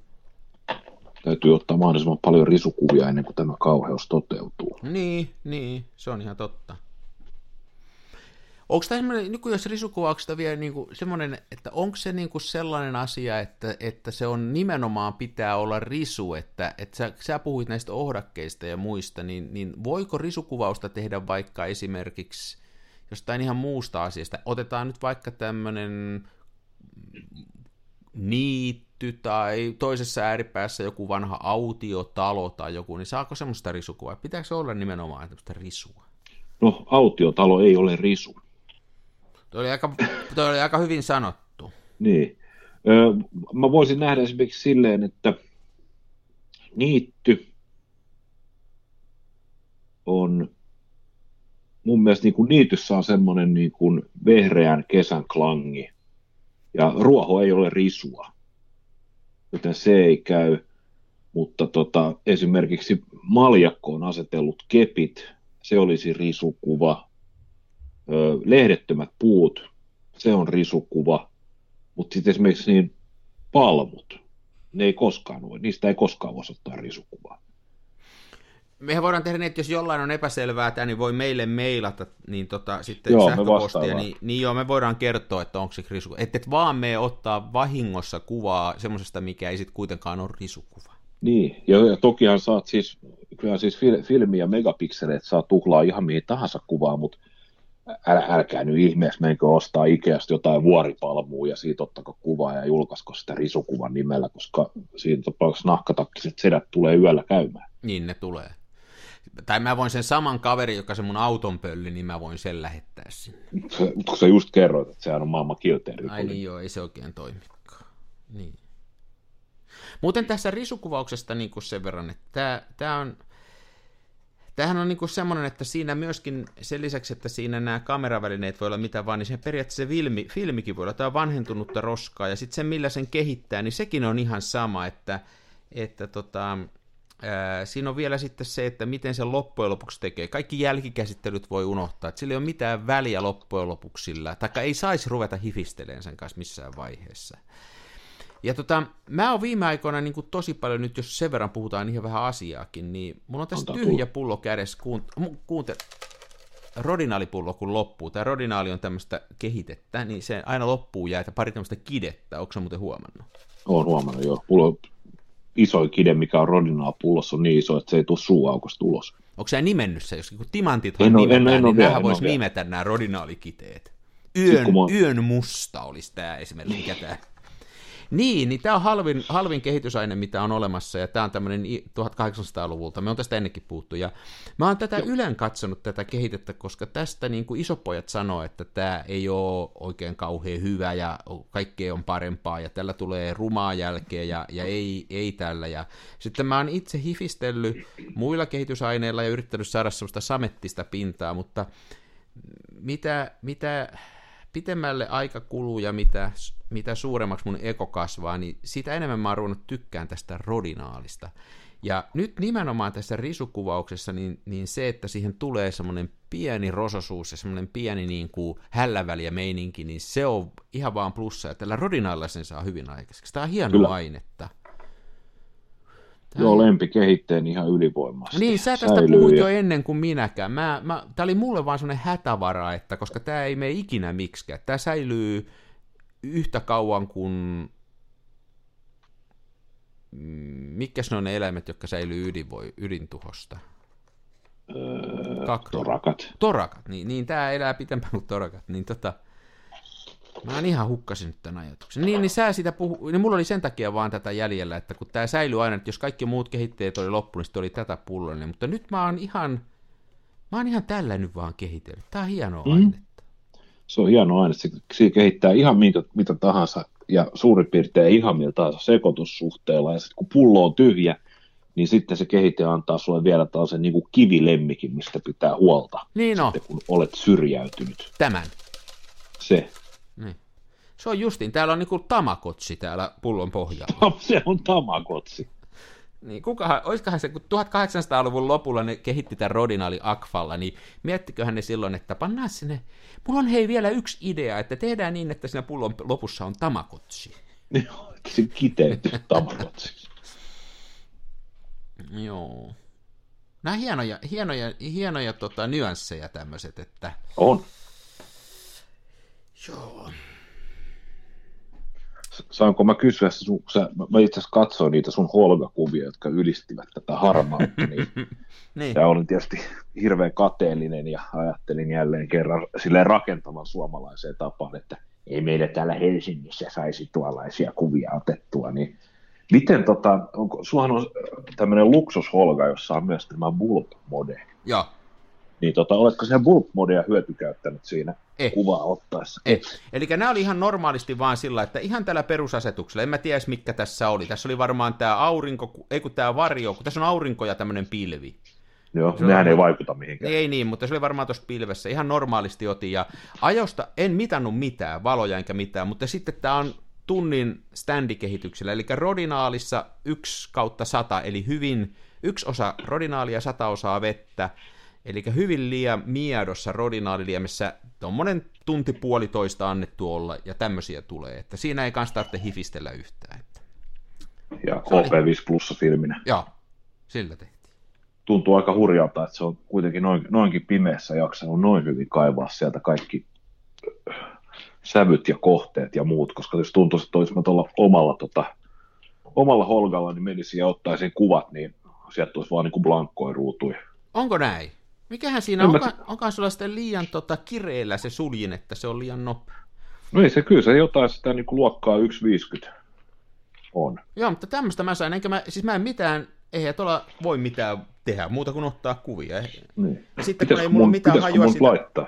Täytyy ottaa mahdollisimman paljon risukuvia ennen kuin tämä kauheus toteutuu. Niin, niin, se on ihan totta. Onko tämä niin kuin jos risukuvauksesta vielä niin kuin semmoinen, että onko se niin kuin sellainen asia, että, että se on nimenomaan pitää olla risu, että, että sä, sä puhuit näistä ohdakkeista ja muista, niin, niin voiko risukuvausta tehdä vaikka esimerkiksi jostain ihan muusta asiasta? Otetaan nyt vaikka tämmöinen niitty tai toisessa ääripäässä joku vanha autiotalo tai joku, niin saako semmoista risukuvaa? Pitääkö se olla nimenomaan tämmöistä risua? No, autiotalo ei ole risu. Tuo oli aika, tuo oli aika hyvin sanottu. Niin. Öö, mä voisin nähdä esimerkiksi silleen, että niitty on mun mielestä niin kuin niityssä on semmoinen niin kuin vehreän kesän klangi, ja ruoho ei ole risua, joten se ei käy, mutta tota, esimerkiksi maljakkoon asetellut kepit, se olisi risukuva, lehdettömät puut, se on risukuva, mutta sitten esimerkiksi niin palmut, ne ei koskaan voi, niistä ei koskaan voisi ottaa risukuvaa. Mehän voidaan tehdä niin, että jos jollain on epäselvää tämä, niin voi meille mailata niin tota, sitten joo, sähköpostia, niin, niin joo, me voidaan kertoa, että onko se risukuva. Että et vaan me ottaa vahingossa kuvaa semmoisesta, mikä ei sitten kuitenkaan ole risukuva. Niin, ja, ja tokihan saat siis, kyllä siis fil, filmi ja megapikseleet saa tuhlaa ihan mihin tahansa kuvaa, mutta älä, älkää nyt ihmeessä menkö ostaa Ikeasta jotain vuoripalmua ja siitä ottako kuvaa ja julkaisko sitä risukuvan nimellä, koska siinä tapauksessa nahkatakkiset sedät tulee yöllä käymään. Niin ne tulee. Tai mä voin sen saman kaverin, joka se mun auton pölli, niin mä voin sen lähettää sinne. Mutta kun sä just kerroit, että sehän on maailman kilteeri. Ai niin joo, ei se oikein toimikaan. Niin. Muuten tässä risukuvauksesta niin kuin sen verran, että tämä, tämä on, Tämähän on niinku semmoinen, että siinä myöskin sen lisäksi, että siinä nämä kameravälineet voi olla mitä vaan, niin se periaatteessa filmi, filmikin voi olla tämä vanhentunutta roskaa, ja sitten se millä sen kehittää, niin sekin on ihan sama, että, että tota, siinä on vielä sitten se, että miten se loppujen lopuksi tekee. Kaikki jälkikäsittelyt voi unohtaa, että sillä ei ole mitään väliä loppujen lopuksi sillä, taikka ei saisi ruveta hifistelemään sen kanssa missään vaiheessa. Ja tota, mä oon viime aikoina niin kuin tosi paljon nyt, jos sen verran puhutaan ihan vähän asiaakin, niin mulla on tässä Antaa tyhjä pullo kädessä, kuunt- kuunte, rodinaalipullo kun loppuu, tämä rodinaali on tämmöistä kehitettä, niin se aina loppuu jää pari tämmöistä kidettä, onko muuten huomannut? Oon huomannut, joo. Mulla isoin kide, mikä on rodinaalipullossa, on niin iso, että se ei tule suuaukosta ulos. Onko se nimennyt se, jos kun timantithan en nimetään, en, en, niin nämähän voisi nimetä nämä rodinaalikiteet. Yön, yön musta olisi tämä esimerkiksi, mikä tämä niin, niin tämä on halvin, halvin kehitysaine, mitä on olemassa, ja tämä on tämmöinen 1800-luvulta. Me on tästä ennenkin puhuttu, ja mä oon tätä ylen katsonut tätä kehitettä, koska tästä niin kuin isopojat sanoo, että tämä ei ole oikein kauhean hyvä, ja kaikkea on parempaa, ja tällä tulee rumaa jälkeä, ja, ja ei, ei tällä. Ja sitten mä oon itse hifistellyt muilla kehitysaineilla ja yrittänyt saada sellaista samettista pintaa, mutta mitä, mitä pitemmälle aika kuluu ja mitä, mitä suuremmaksi mun eko kasvaa, niin sitä enemmän mä oon ruvennut tykkään tästä rodinaalista. Ja nyt nimenomaan tässä risukuvauksessa, niin, niin se, että siihen tulee semmoinen pieni rososuus ja semmoinen pieni niin kuin hälläväliä meininki, niin se on ihan vaan plussa, ja tällä rodinaalilla sen saa hyvin aikaiseksi. Tämä on hieno Kyllä. ainetta. Tämä... Joo, lempi kehitteen ihan ylivoimasti. Niin, sä tästä Säilyy puhuit ja... jo ennen kuin minäkään. Mä, mä, tämä oli mulle vaan semmoinen hätävara, että koska tämä ei mene ikinä miksikään. Tämä säilyy yhtä kauan kuin... Mm, mitkä ne on ne eläimet, jotka säilyy ydinvoi, ydintuhosta? Öö, torakat. Torakat, niin, niin tämä elää pitempään kuin torakat. Niin tota, Mä en ihan hukkasin nyt tämän ajatuksen. Niin, niin sä sitä puhu... niin mulla oli sen takia vaan tätä jäljellä, että kun tämä säilyy aina, että jos kaikki muut kehitteet oli loppu, niin oli tätä pulloa. Mutta nyt mä oon ihan, mä oon ihan tällä nyt vaan kehitellyt. Tää on hienoa mm. ainetta. Se on hieno aine, se, se kehittää ihan mitä, mitä tahansa ja suurin piirtein ihan millä tahansa sekoitussuhteella. Ja sitten kun pullo on tyhjä, niin sitten se kehite antaa sulle vielä tällaisen niin kuin kivilemmikin, mistä pitää huolta. Niin no. Sitten, kun olet syrjäytynyt. Tämän. Se. Niin. Se on justiin, täällä on niinku tamakotsi täällä pullon pohjalla. se on tamakotsi. Niin, kukahan, olisikohan se, kun 1800-luvun lopulla ne kehitti tämän Rodinaali Akfalla, niin miettiköhän ne silloin, että pannaan sinne, mulla on hei vielä yksi idea, että tehdään niin, että siinä pullon lopussa on tamakotsi. Joo, se kiteytyy tamakotsi. Joo. Nämä hienoja, hienoja, hienoja tota, nyansseja tämmöiset, että... On. Joo. Saanko mä kysyä, sun, sä, mä itse asiassa katsoin niitä sun holgakuvia, jotka ylistivät tätä harmautta, niin, (laughs) niin. ja olin tietysti hirveän kateellinen ja ajattelin jälleen kerran silleen rakentavan suomalaiseen tapaan, että ei meillä täällä Helsingissä saisi tuollaisia kuvia otettua, niin miten tota, onko, suhan on tämmöinen luksusholga, jossa on myös tämä bulk mode. Joo. Niin tota, oletko sen bulk modea hyötykäyttänyt siinä Eh. kuvaa ottaessa? Eh. Eli nämä oli ihan normaalisti vaan sillä, että ihan tällä perusasetuksella, en mä tiedä mikä tässä oli. Tässä oli varmaan tämä aurinko, ei kun tämä varjo, kun tässä on aurinko ja tämmöinen pilvi. Joo, Se nehän ei varmaan- vaikuta mihinkään. Ei niin, mutta se oli varmaan tuossa pilvessä. Ihan normaalisti otin ja ajosta en mitannut mitään, valoja enkä mitään, mutta sitten tämä on tunnin standikehityksellä, eli rodinaalissa 1 kautta 100, eli hyvin yksi osa rodinaalia, sata osaa vettä, eli hyvin liian miedossa rodinaaliliemessä tuommoinen tunti puolitoista annettu olla, ja tämmöisiä tulee, että siinä ei kanssa tarvitse hifistellä yhtään. Että. Ja Se oli- HP5 Plussa filminä. Joo, sillä tehtiin. Tuntuu aika hurjalta, että se on kuitenkin noin, noinkin pimeässä jaksanut noin hyvin kaivaa sieltä kaikki äh, sävyt ja kohteet ja muut, koska jos tuntuisi, että olisi tuolla omalla, tota, omalla holgalla, niin menisin ja ottaisin kuvat, niin sieltä tulisi vaan niin kuin blankkoja ruutuja. Onko näin? Mikähän siinä En on? mä Onko, onkohan sulla sitten liian tota, kireellä se suljin, että se on liian nopea? No ei se kyllä, se jotain sitä niin kuin luokkaa 1.50 on. Joo, mutta tämmöistä mä sain, enkä mä, siis mä en mitään, eihän tuolla voi mitään tehdä, muuta kuin ottaa kuvia. Niin. Ja sitten kun Pitäisikö ei mulla mun, mitään hajua mun sitä. laittaa?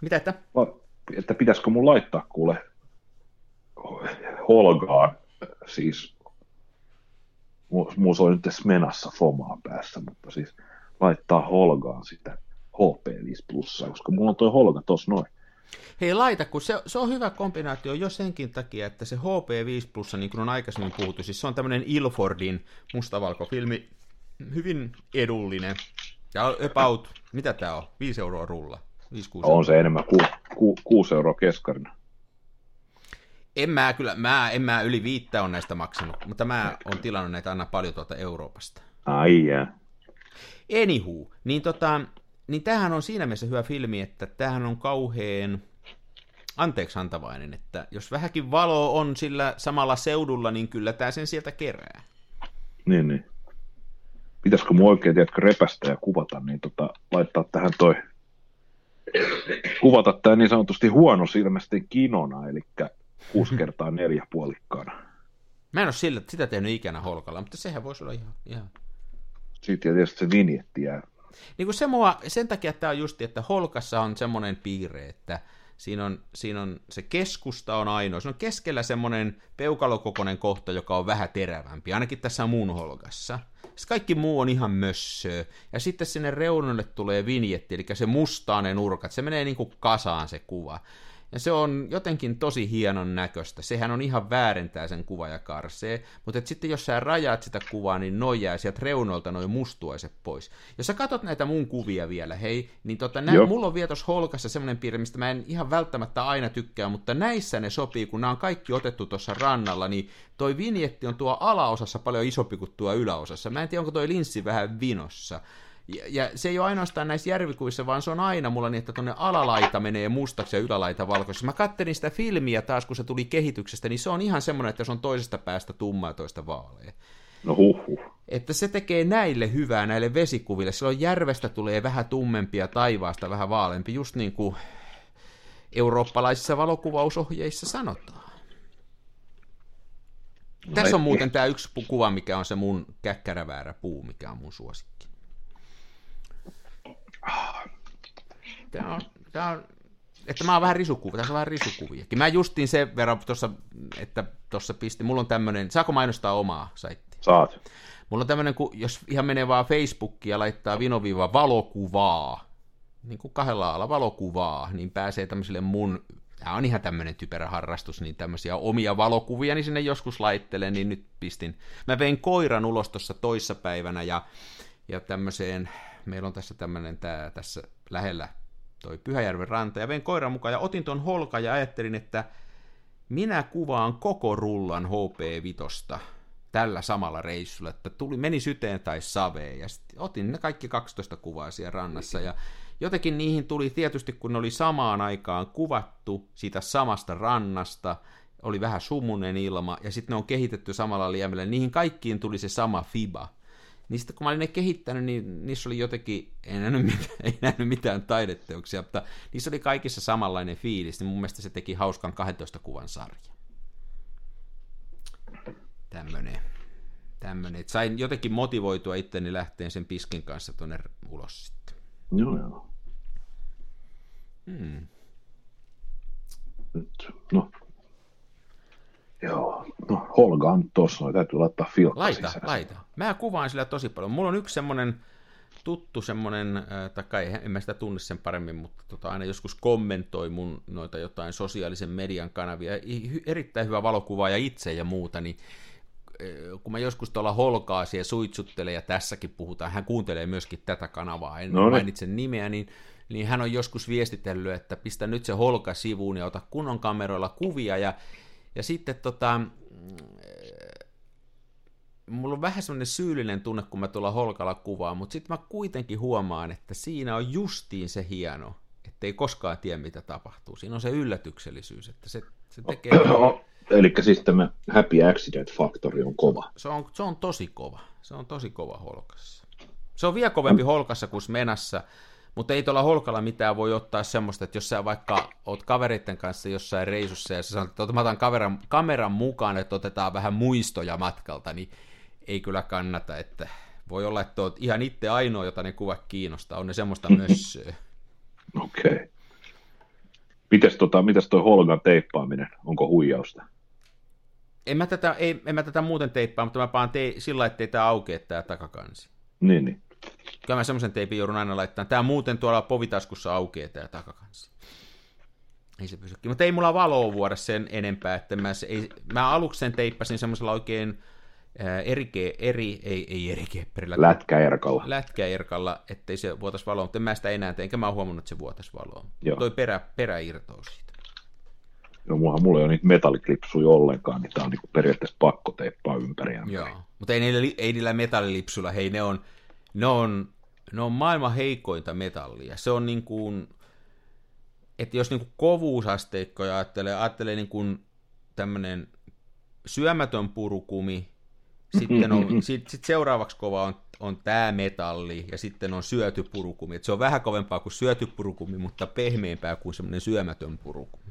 Mitä että? La- Että pitäisikö mun laittaa kuule holgaan, siis mu- muus oli nyt Smenassa fomaa päässä, mutta siis laittaa holgaan sitä HP5 plussaa, koska mulla on toi holga tossa noin. Hei laita, kun se, se on hyvä kombinaatio jo senkin takia, että se HP5 Plus, niin kuin on aikaisemmin puhuttu, siis se on tämmöinen Ilfordin mustavalkofilmi, hyvin edullinen. Ja about, mitä tää on? 5 euroa rulla. 5 6 On se enemmän ku, ku, 6 euroa keskarina. En mä kyllä, mä, en mä yli viittä on näistä maksanut, mutta mä oon tilannut näitä aina paljon tuolta Euroopasta. Ai jää. Anywho, niin, tota, niin tämähän on siinä mielessä hyvä filmi, että tämähän on kauheen anteeksi antavainen, että jos vähänkin valo on sillä samalla seudulla, niin kyllä tämä sen sieltä kerää. Niin, niin. Pitäisikö mun oikein, tiedätkö, repästä ja kuvata, niin tota, laittaa tähän toi, kuvata tämä niin sanotusti huono silmästi kinona, eli 6 (laughs) kertaa neljä puolikkaana. Mä en ole sillä, sitä tehnyt ikänä holkalla, mutta sehän voisi olla ihan, ihan Ja tietysti se vinjetti jää. Niin kuin se mua, sen takia tämä on justi, että Holkassa on semmoinen piirre, että siinä on, siinä on se keskusta on ainoa. Se on keskellä semmoinen peukalokokoinen kohta, joka on vähän terävämpi, ainakin tässä muun Holkassa. Sitten kaikki muu on ihan mössöä. Ja sitten sinne reunoille tulee vinjetti, eli se mustaa ne nurkat. Se menee niin kuin kasaan se kuva. Ja se on jotenkin tosi hienon näköistä. Sehän on ihan väärentää sen kuva ja karsee. Mutta et sitten jos sä rajaat sitä kuvaa, niin noin jää sieltä reunoilta noin mustuaiset pois. Jos sä katot näitä mun kuvia vielä, hei, niin tota, nä, mulla on vielä tuossa holkassa semmoinen piirre, mistä mä en ihan välttämättä aina tykkää, mutta näissä ne sopii, kun nämä on kaikki otettu tuossa rannalla, niin toi vinjetti on tuo alaosassa paljon isompi kuin tuo yläosassa. Mä en tiedä, onko toi linssi vähän vinossa. Ja, ja se ei ole ainoastaan näissä järvikuissa, vaan se on aina mulla niin, että tuonne alalaita menee mustaksi ja ylälaita valkoiseksi. Mä kattelin sitä filmiä taas, kun se tuli kehityksestä, niin se on ihan semmoinen, että se on toisesta päästä tumma ja toista vaalea. No huh, huh. Että se tekee näille hyvää, näille vesikuville. Silloin järvestä tulee vähän tummempi ja taivaasta vähän vaaleampi, just niin kuin eurooppalaisissa valokuvausohjeissa sanotaan. No Tässä on muuten tämä yksi kuva, mikä on se mun käkkäräväärä puu, mikä on mun suosikki. Tämä on, tämä on, että mä oon vähän risukuva, tässä on vähän risukuviakin. Mä justiin sen verran tuossa, että tuossa pisti, mulla on tämmöinen, saako mainostaa omaa saittia? Saat. Mulla on tämmöinen, kun jos ihan menee vaan Facebookiin ja laittaa vinoviiva valokuvaa, niin kuin kahdella alalla valokuvaa, niin pääsee tämmöiselle mun, tämä on ihan tämmöinen typerä harrastus, niin tämmöisiä omia valokuvia, niin sinne joskus laittelen, niin nyt pistin. Mä vein koiran ulos tuossa toissapäivänä ja, ja tämmöiseen, meillä on tässä tämmöinen tää tässä lähellä toi Pyhäjärven ranta, ja vein koiran mukaan ja otin ton holkan ja ajattelin, että minä kuvaan koko rullan HP-vitosta tällä samalla reissulla, että tuli, meni syteen tai saveen, ja sitten otin ne kaikki 12 kuvaa siellä rannassa, ja jotenkin niihin tuli tietysti, kun ne oli samaan aikaan kuvattu siitä samasta rannasta, oli vähän sumunen ilma, ja sitten ne on kehitetty samalla liemellä, niihin kaikkiin tuli se sama FIBA. Niin sitten kun mä olin ne kehittänyt, niin niissä oli jotenkin, ei nähnyt (laughs) mitään, ei nähnyt mitään taideteoksia, mutta niissä oli kaikissa samanlainen fiilis, niin mun mielestä se teki hauskan 12 kuvan sarja. Tämmönen, tämmönen. Et sain jotenkin motivoitua itteni lähteen sen piskin kanssa tuonne ulos sitten. Joo, joo. Hmm. Nyt, no. Joo, no Holga on tossa, täytyy laittaa filkka Laita, sisään. laita. Mä kuvaan sillä tosi paljon. Mulla on yksi semmonen tuttu semmonen, äh, tai kai en mä sitä tunne sen paremmin, mutta tota, aina joskus kommentoi mun noita jotain sosiaalisen median kanavia. Erittäin hyvä valokuvaaja itse ja muuta, niin äh, kun mä joskus tuolla holkaa ja suitsuttelen, ja tässäkin puhutaan, hän kuuntelee myöskin tätä kanavaa, en No niin. mainitse nimeä, niin, niin hän on joskus viestitellyt, että pistä nyt se holka sivuun ja ota kunnon kameroilla kuvia, ja, ja sitten tota, mulla on vähän semmoinen syyllinen tunne, kun mä tuolla holkalla kuvaan, mutta sitten mä kuitenkin huomaan, että siinä on justiin se hieno, ettei koskaan tiedä, mitä tapahtuu. Siinä on se yllätyksellisyys, että se, se tekee... (coughs) Eli siis tämä happy accident faktori on kova. Se on, se on tosi kova. Se on tosi kova holkassa. Se on vielä kovempi holkassa kuin menassa, mutta ei tuolla holkalla mitään voi ottaa semmoista, että jos sä vaikka oot kavereiden kanssa jossain reisussa ja sä sanot, että mä otan kameran, kameran mukaan, että otetaan vähän muistoja matkalta, niin ei kyllä kannata, että voi olla, että oot ihan itse ainoa, jota ne kuvat kiinnostaa, on ne semmoista (laughs) myös... Okei. Okay. Mites, tota, mites toi Holgan teippaaminen, onko huijausta? En mä tätä, ei, en mä tätä muuten teippaa, mutta mä paan te, sillä, ettei tämä aukea tämä takakansi. Niin, niin. Kyllä mä semmoisen teipin joudun aina laittamaan. Tämä muuten tuolla povitaskussa aukeaa tämä takakansi. Ei se pysykin. Mutta ei mulla valoa vuoda sen enempää, että mä, se, ei, mä aluksi sen teippasin semmoisella oikein ää, eri, eri, ei, ei eri kepperillä. Lätkäerkalla. Lätkäerkalla, ettei se vuotaisi valoa, mutta en mä sitä enää tee, enkä mä oon huomannut, että se vuotaisi valoa. Joo. Toi perä, perä irtoaa siitä. No, mulla, mulla ei ole niitä metalliklipsuja ollenkaan, niin tää on niinku periaatteessa pakko teippaa ympäri. Joo, mutta ei niillä, ei niillä metallilipsuilla, hei ne on, ne on, ne on maailman heikointa metallia. Se on niin kuin, että jos niin kuin kovuusasteikkoja ajattelee, ajattelee niin kuin tämmöinen syömätön purukumi, sitten on, (laughs) sit, sit seuraavaksi kova on, on tämä metalli, ja sitten on syöty purukumi. Et se on vähän kovempaa kuin syöty purukumi, mutta pehmeämpää kuin semmoinen syömätön purukumi.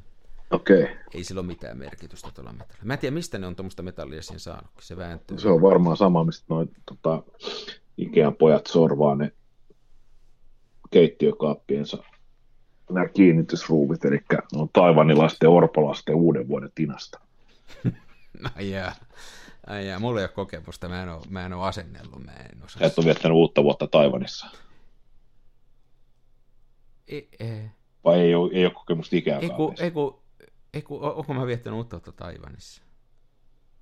Okei. Okay. Ei sillä ole mitään merkitystä tuolla metallilla. Mä en tiedä, mistä ne on tuommoista metallia siinä saanut, se vääntyy. Se on varmaan sama, mistä noin tota, Ikean pojat sorvaa ne keittiökaappiensa nämä kiinnitysruuvit, eli ne on taivanilaisten orpolasten uuden vuoden tinasta. (laughs) Ai jaa, mulla ei ole kokemusta, mä en ole, mä en ole asennellut, mä en osaa. Sä et ole viettänyt uutta vuotta Taivanissa. Ei, ei, Vai ei ole, ei ole kokemusta ikään ei, ku, ei, ku, ei ku, onko mä viettänyt uutta vuotta Taivanissa?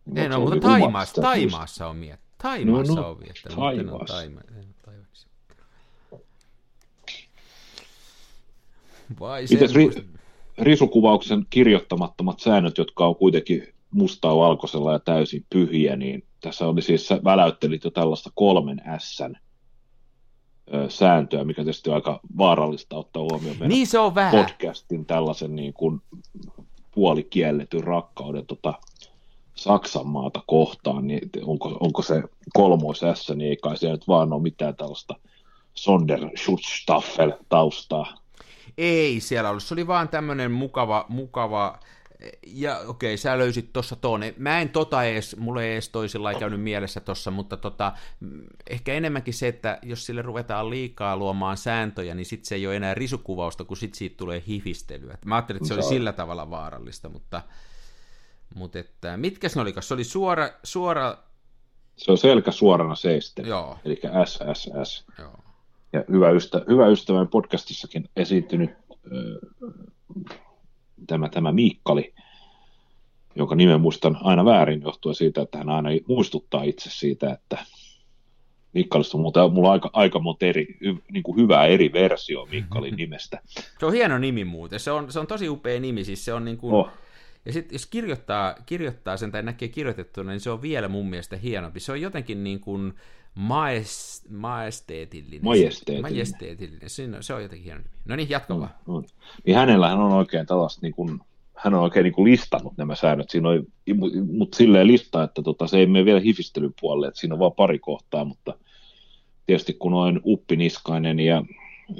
No, Ei, no, mutta Taimaassa, Taimaassa on miet. Taimaassa No, no, on viettänyt, Taivaassa. Taima, Taivaksi. Vai Mites se, ri, risukuvauksen kirjoittamattomat säännöt, jotka on kuitenkin mustaa valkoisella ja täysin pyhiä, niin tässä oli siis, sä väläyttelit jo tällaista kolmen Sn sääntöä, mikä tietysti on aika vaarallista ottaa huomioon meidän niin se on vähän. podcastin tällaisen niin kuin puolikielletyn rakkauden tota, Saksan maata kohtaan, niin onko, onko se kolmois S, niin ei kai siellä nyt vaan ole mitään tällaista Sonderschutzstaffel taustaa. Ei siellä ollut, se oli vaan tämmönen mukava, mukava, ja okei, sä löysit tuossa tuon. Mä en tota ees, mulle ei ees toisilla käynyt mielessä tossa, mutta tota, ehkä enemmänkin se, että jos sille ruvetaan liikaa luomaan sääntöjä, niin sit se ei ole enää risukuvausta, kun sit siitä tulee hifistelyä. Mä ajattelin, että se oli Se sillä tavalla vaarallista, mutta, mutta että, mitkä se oli, se oli suora, suora, Se on selkä suorana seisten, joo, eli SSS. joo. Ja hyvä, ystä, hyvä ystävän podcastissakin esiintynyt tämä, tämä Miikkali, jonka nimen muistan aina väärin johtuen siitä, että hän aina muistuttaa itse siitä, että Mikkalista on muuten, mulla on aika, aika monta eri, hy, niin kuin hyvää eri versio Mikkalin (laughs) nimestä. Se on hieno nimi muuten, se on, se on tosi upea nimi, siis se on niin kuin, Oh, Ja sitten jos kirjoittaa, kirjoittaa sen tai näkee kirjoitettuna, niin se on vielä mun mielestä hienompi. Se on jotenkin niin kuin maes, maesteetillinen. Majesteetillinen. Majesteetillinen. Se, on, se on jotenkin hieno nimi. No niin, jatka vaan. On. Niin hänellähän on oikein tällaista, niin kuin, hän on oikein niin kuin listannut nämä säännöt. Siinä on, mutta silleen lista, että tota, se ei mene vielä hifistelyn puolelle, että siinä on vain pari kohtaa, mutta tietysti kun olen uppiniskainen ja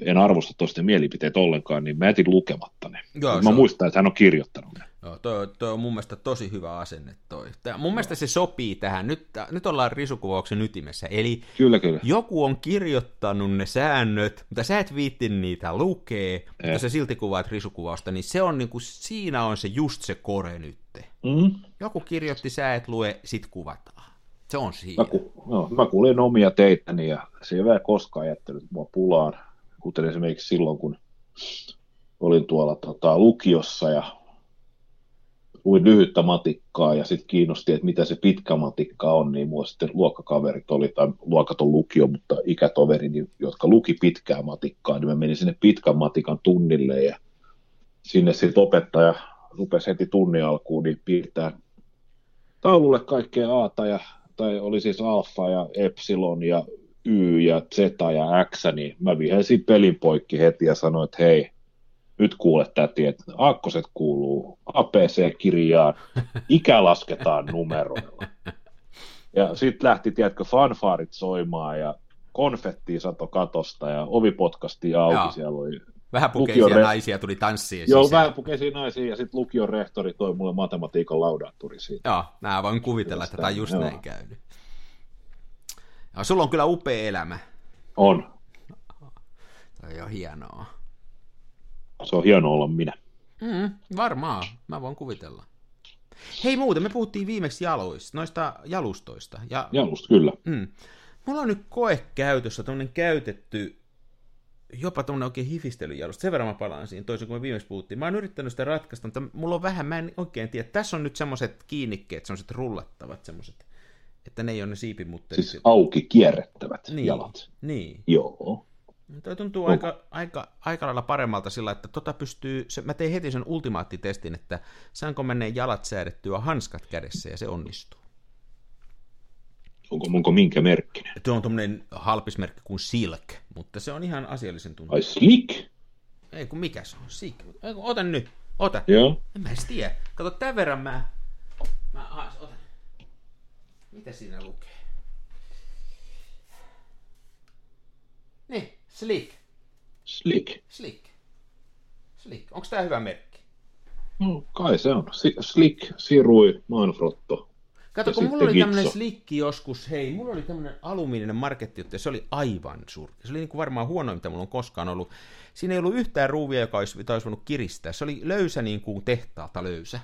en arvosta toisten mielipiteet ollenkaan, niin mä jätin lukematta ne. Joo, mä on... muistan, että hän on kirjoittanut ne. Joo, toi, toi on mun mielestä tosi hyvä asenne toi. Tää, mun mielestä se sopii tähän. Nyt, nyt ollaan risukuvauksen ytimessä. Eli kyllä, kyllä. joku on kirjoittanut ne säännöt, mutta sä et viitti niitä lukee, eh. mutta sä silti kuvaat risukuvausta, niin se on niinku, siinä on se just se kore nytte. Mm. Joku kirjoitti, sä et lue, sit kuvataan. Se on siinä. Mä, ku, no, mä kuulin omia teitäni ja se ei ole koskaan jättänyt mua pulaan, kuten esimerkiksi silloin, kun olin tuolla tota, lukiossa ja luin lyhyttä matikkaa ja sitten kiinnosti, että mitä se pitkä matikka on, niin mua sitten luokkakaverit oli, tai luokaton lukio, mutta ikätoveri, niin, jotka luki pitkää matikkaa, niin mä menin sinne pitkän matikan tunnille ja sinne sitten opettaja rupesi heti tunnin alkuun niin piirtää taululle kaikkea aata ja tai oli siis alfa ja epsilon ja y ja z ja x, niin mä vihelsin pelin poikki heti ja sanoin, että hei, nyt kuule täti, että aakkoset kuuluu APC-kirjaan, ikä lasketaan numeroilla. Ja sitten lähti, tiedätkö, fanfaarit soimaan ja konfetti sato katosta ja ovi potkasti auki, Joo. siellä oli Vähäpukeisia re... naisia tuli tanssiin Joo, sisään. vähäpukeisia naisia ja sitten lukion rehtori toi mulle matematiikan laudatturi siitä. Joo, mä voin kuvitella, että tämä on just Joo. näin käynyt. Ja sulla on kyllä upea elämä. On. Toi on hienoa. Se on hienoa olla minä. Mm, varmaan, mä voin kuvitella. Hei muuten, me puhuttiin viimeksi jaloista, noista jalustoista. Ja, Jalust, kyllä. Mm, mulla on nyt koe käytössä, tämmöinen käytetty, jopa tämmöinen oikein hifistelyjalusta. Sen verran mä palaan siihen, toisin kuin me viimeksi puhuttiin. Mä oon yrittänyt sitä ratkaista, mutta mulla on vähän, mä en oikein tiedä. Tässä on nyt semmoiset kiinnikkeet, semmoiset rullattavat semmoiset, että ne ei ole ne siipimutterit. Siis auki kierrettävät niin, jalat. Niin. Joo. Toi tuntuu aika, aika, aika lailla paremmalta sillä, että tota pystyy, se, mä tein heti sen ultimaattitestin, että saanko mennä jalat säädettyä hanskat kädessä ja se onnistuu. Onko, onko minkä merkkinen? Tuo on tuommoinen halpismerkki kuin Silk, mutta se on ihan asiallisen tuntuu. Ai Slick? Ei kun mikä se on, Silk. Ei kun, ota nyt, ota. Joo. En mä edes tiedä. Kato, tämän verran mä, mä. Mitä siinä lukee? Niin, Slick. Slick. Slick. Slick. Onko tämä hyvä merkki? No, kai se on. Slick, Sirui, Manfrotto. Kato, kun mulla oli tämmöinen slikki joskus, hei, mulla oli tämmöinen alumiininen marketti, ja se oli aivan surkea. Se oli niin kuin varmaan huonoin, mitä mulla on koskaan ollut. Siinä ei ollut yhtään ruuvia, joka olisi, jota olisi voinut kiristää. Se oli löysä niin kuin tehtaalta löysä.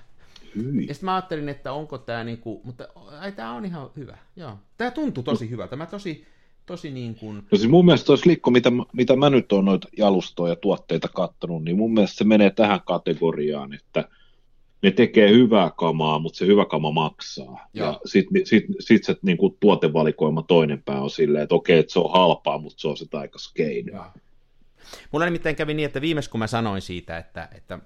Hyi. Ja sitten mä ajattelin, että onko tämä niin kuin, mutta ai, tämä on ihan hyvä. Joo. Tämä tuntuu tosi no. hyvältä. Mä tosi, tosi niin kuin... No siis mun mielestä toi slikko, mitä, mitä mä nyt oon noita jalustoja ja tuotteita kattonut, niin mun mielestä se menee tähän kategoriaan, että ne tekee hyvää kamaa, mutta se hyvä kama maksaa. Joo. Ja sitten sit, sit se niin kuin tuotevalikoima toinen pää on silleen, että okei, että se on halpaa, mutta se on sitä aika skeino. Mulla nimittäin kävi niin, että viimeis kun mä sanoin siitä, että, että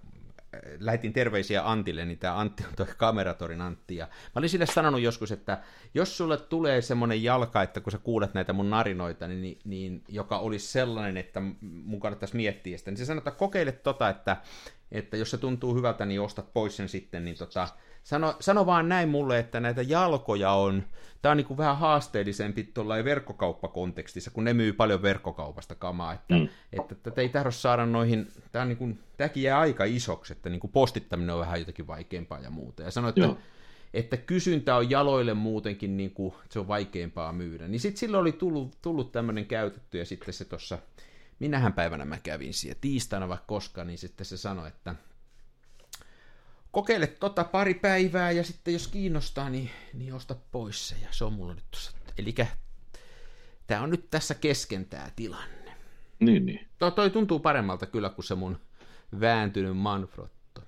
lähetin terveisiä Antille, niin tämä Antti on tuo kameratorin Antti, ja mä olin sille sanonut joskus, että jos sulle tulee semmoinen jalka, että kun sä kuulet näitä mun narinoita, niin, niin, niin joka olisi sellainen, että mun kannattaisi miettiä sitä, niin se sanoo, että kokeile tota, että, että jos se tuntuu hyvältä, niin ostat pois sen sitten, niin tota, Sano, sano vaan näin mulle, että näitä jalkoja on, tämä on niin kuin vähän haasteellisempi tuolla verkkokauppakontekstissa, kun ne myy paljon verkkokaupasta kamaa, että, mm. että tätä ei tahdo saada noihin, tämä on niin kuin, tämäkin jää aika isoksi, että niin kuin postittaminen on vähän jotenkin vaikeampaa ja muuta. Ja sano, että, että kysyntä on jaloille muutenkin, niin kuin, se on vaikeampaa myydä. Niin sitten silloin oli tullut, tullut tämmöinen käytetty, ja sitten se tuossa, minähän päivänä mä kävin siellä, tiistaina vaikka koskaan, niin sitten se sanoi, että kokeile tota pari päivää ja sitten jos kiinnostaa, niin, niin osta pois se. Ja se on mulla nyt tuossa. Eli tämä on nyt tässä kesken tämä tilanne. Niin, niin. Toi, toi tuntuu paremmalta kyllä kuin se mun vääntynyt Manfrotto.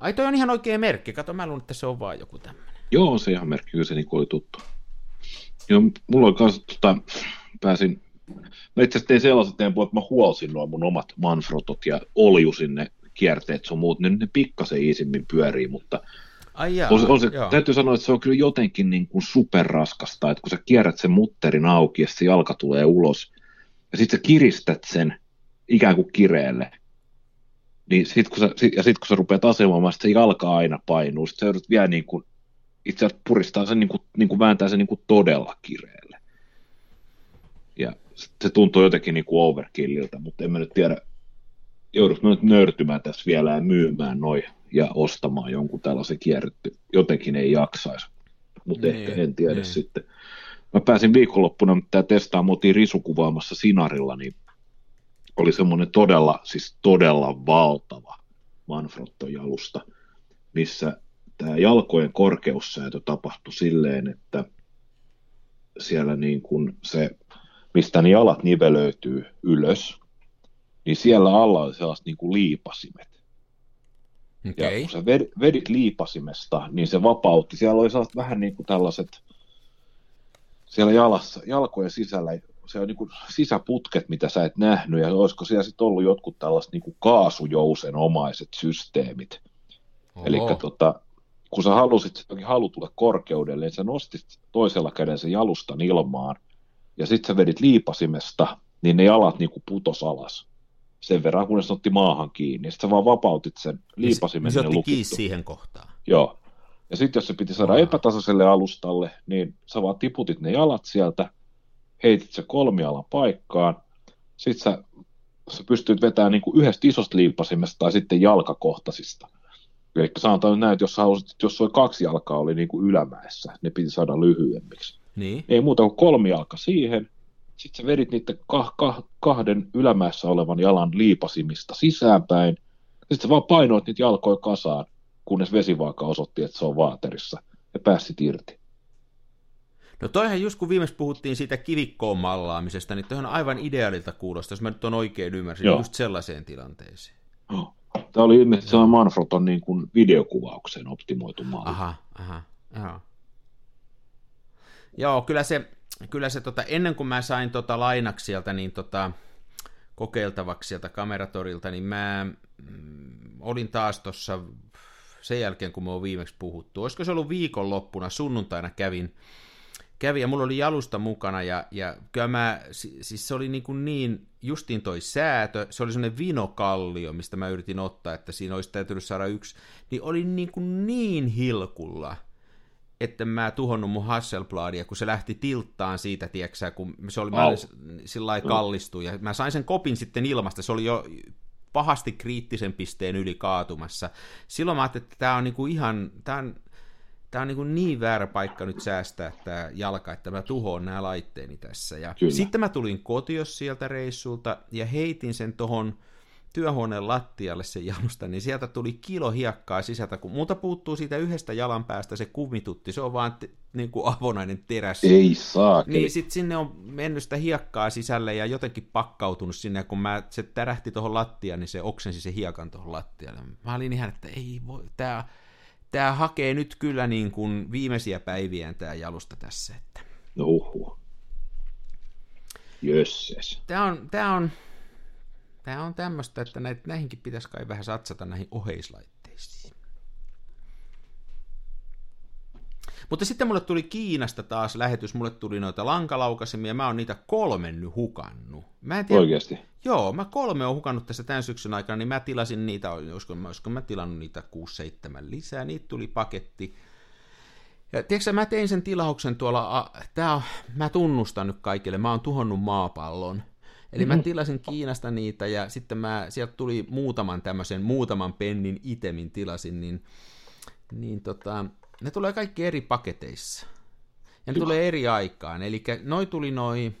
Ai toi on ihan oikea merkki. Kato, mä luulen, että se on vaan joku tämmöinen. Joo, se ihan merkki, kyllä se niin oli tuttu. Joo, mulla oli kanssa, tota, pääsin, mä itse asiassa tein sellaisen tempun, että mä huolsin nuo mun omat Manfrotot ja olju sinne kierteet sun muut, niin ne pikkasen iisimmin pyörii, mutta Ai jaa, on, on se, joo. täytyy sanoa, että se on kyllä jotenkin niin kuin superraskasta, että kun sä kierrät sen mutterin auki ja se jalka tulee ulos, ja sitten sä kiristät sen ikään kuin kireelle, niin sit kun sä, sit, ja sitten kun sä rupeat asemoimaan, sit se jalka aina painuu, sit sä joudut vielä niin kuin, itse asiassa puristaa sen niin kuin, niin kuin vääntää sen niin kuin todella kireelle. Ja se tuntuu jotenkin niin kuin overkilliltä, mutta en mä nyt tiedä, joudut mä nyt nöyrtymään tässä vielä ja myymään noin ja ostamaan jonkun tällaisen kierretty. Jotenkin ei jaksaisi, mutta Niin, ehkä en tiedä niin. sitten. Mä pääsin viikonloppuna tää testaa, me oltiin risukuvaamassa Sinarilla, niin oli semmoinen todella, siis todella valtava Manfrotto-jalusta, missä tämä jalkojen korkeussäätö tapahtui silleen, että siellä niin kuin se, mistä ne jalat nivelöityy ylös, niin siellä alla oli sellaiset niin kuin liipasimet. Ja Okei. kun sä ved- vedit liipasimesta, niin se vapautti. Siellä oli sellaiset vähän niin kuin tällaiset, siellä jalassa, jalkojen sisällä, se on niin kuin sisäputket, mitä sä et nähnyt, ja olisiko siellä sitten ollut jotkut tällaiset niin kuin kaasujousenomaiset systeemit. Eli tota, kun sä halusit halutulle korkeudelle, niin sä nostit toisella käden sen jalustan ilmaan, ja sitten sä vedit liipasimesta, niin ne jalat niin kuin putos alas. Sen verran, kunnes ne otti maahan kiinni. Sitten sä vaan vapautit sen liipasimen se sinne otti kiinni siihen kohtaan. Joo. Ja sitten jos se piti saada Wow. epätasaiselle alustalle, niin sä vaan tiputit ne jalat sieltä, heitit se kolmialan paikkaan, sitten sä, sä pystyt vetämään niin kuin yhdestä isosta liipasimesta tai sitten jalkakohtaisista. Eli sanotaan nyt näin, että jos, halusit, jos sulla kaksi jalkaa oli niin kuin ylämäessä, ne piti saada lyhyemmiksi. Niin. Ei muuta kuin kolmijalka siihen, sitten sä vedit niiden kah- kah- kahden ylämäessä olevan jalan liipasimista sisäänpäin, sitten sä vaan painoit niitä jalkoja kasaan, kunnes vesivaaka osoitti, että se on vaaterissa, ja pääsit irti. No toihan just kun viimeksi puhuttiin siitä kivikkoon mallaamisesta, niin toihan aivan ideaalilta kuulosta, jos mä nyt on oikein ymmärsin, Joo. just sellaiseen tilanteeseen. Tämä oli ilmeisesti sellainen Manfroton niin kuin videokuvaukseen optimoitu malli. Aha, aha, joo. Joo, kyllä se, kyllä se tota, ennen kuin mä sain tota lainaksi sieltä, niin tota, kokeiltavaksi sieltä kameratorilta, niin mä mm, olin taas tuossa sen jälkeen, kun me on viimeksi puhuttu. Olisiko se ollut viikonloppuna, sunnuntaina kävin, kävin ja mulla oli jalusta mukana ja, ja kyllä mä, si- siis se oli niin, kuin niin justiin toi säätö, se oli semmoinen vinokallio, mistä mä yritin ottaa, että siinä olisi täytynyt saada yksi, niin oli niin, kuin niin hilkulla, että mä tuhonnut mun Hasselbladia, kun se lähti tilttaan siitä, tieksää, kun se oli, mä Au. olin sillä lailla kallistui, ja mä sain sen kopin sitten ilmasta, se oli jo pahasti kriittisen pisteen yli kaatumassa. Silloin mä ajattelin, että tämä on niinku ihan, tämä on, tää on niinku niin väärä paikka nyt säästää tämä jalka, että mä tuhoon nämä laitteeni tässä. Ja Kyllä. sitten mä tulin kotios sieltä reissulta ja heitin sen tohon työhuoneen lattialle sen jalusta, niin sieltä tuli kilo hiekkaa sisältä, kun multa puuttuu siitä yhdestä jalan päästä se kumitutti, se on vaan te, niin kuin avonainen teräs. Ei saa. Niin sitten sinne on mennyt sitä hiekkaa sisälle ja jotenkin pakkautunut sinne, kun mä, se tärähti tuohon lattiaan, niin se oksensi se hiekan tuohon lattialle. Mä olin ihan, että ei voi, tää, tää hakee nyt kyllä niin kuin viimeisiä päiviään tää jalusta tässä. Että. Uhu. Jösses. Tää on, tää on, tää on tämmöistä, että näit, näihinkin pitäisi kai vähän satsata näihin oheislaitteisiin. Mutta sitten mulle tuli Kiinasta taas lähetys, mulle tuli noita lankalaukasimia, mä oon niitä kolmen nyt hukannut. Mä en tiedä, Oikeasti. Joo, mä kolme on hukannut tässä tämän syksyn aikana, niin mä tilasin niitä, olisiko, olisiko mä tilannut niitä 6-7 lisää, niitä tuli paketti. Ja tiedätkö, mä tein sen tilauksen tuolla, a- tää on, mä tunnustan nyt kaikille, mä oon tuhonnut maapallon. Eli mä tilasin Kiinasta niitä ja sitten mä, sieltä tuli muutaman tämmöisen, muutaman pennin itemin tilasin, niin, niin tota, ne tulee kaikki eri paketeissa. Ja ne Hyvä. tulee eri aikaan. Eli noi tuli noi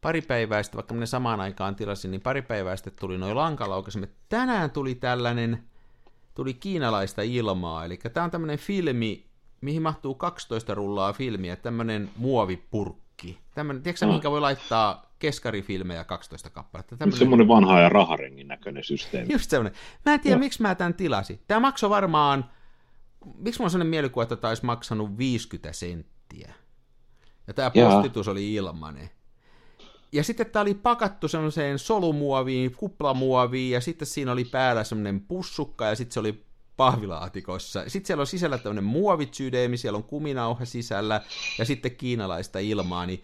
pari päivää sitten, vaikka minä samaan aikaan tilasin, niin pari päivää sitten tuli noi lankalaukaiset. Tänään tuli tällainen, tuli kiinalaista ilmaa, eli tämä on tämmöinen filmi, mihin mahtuu 12 rullaa filmiä, tämmöinen muovipurkki. Tämmöinen, tiedätkö sä, minkä voi laittaa keskarifilmejä 12 kappaletta? Tämmöinen, semmoinen vanha ja raharengin näköinen systeemi. just semmoinen. Mä en tiedä, Joo. miksi mä tämän tilasin. Tämä maksoi varmaan, miksi mulla on sellainen mielikuva, että tämä olisi maksanut 50 senttiä. Ja tämä postitus oli ilmanen. ja sitten tämä oli pakattu semmoiseen solumuoviin, kuplamuoviin, ja sitten siinä oli päällä semmoinen pussukka, ja sitten se oli pahvilaatikossa. Sitten siellä on sisällä tämmöinen muovitsydeemi, siellä on kuminauha sisällä, ja sitten kiinalaista ilmaa, niin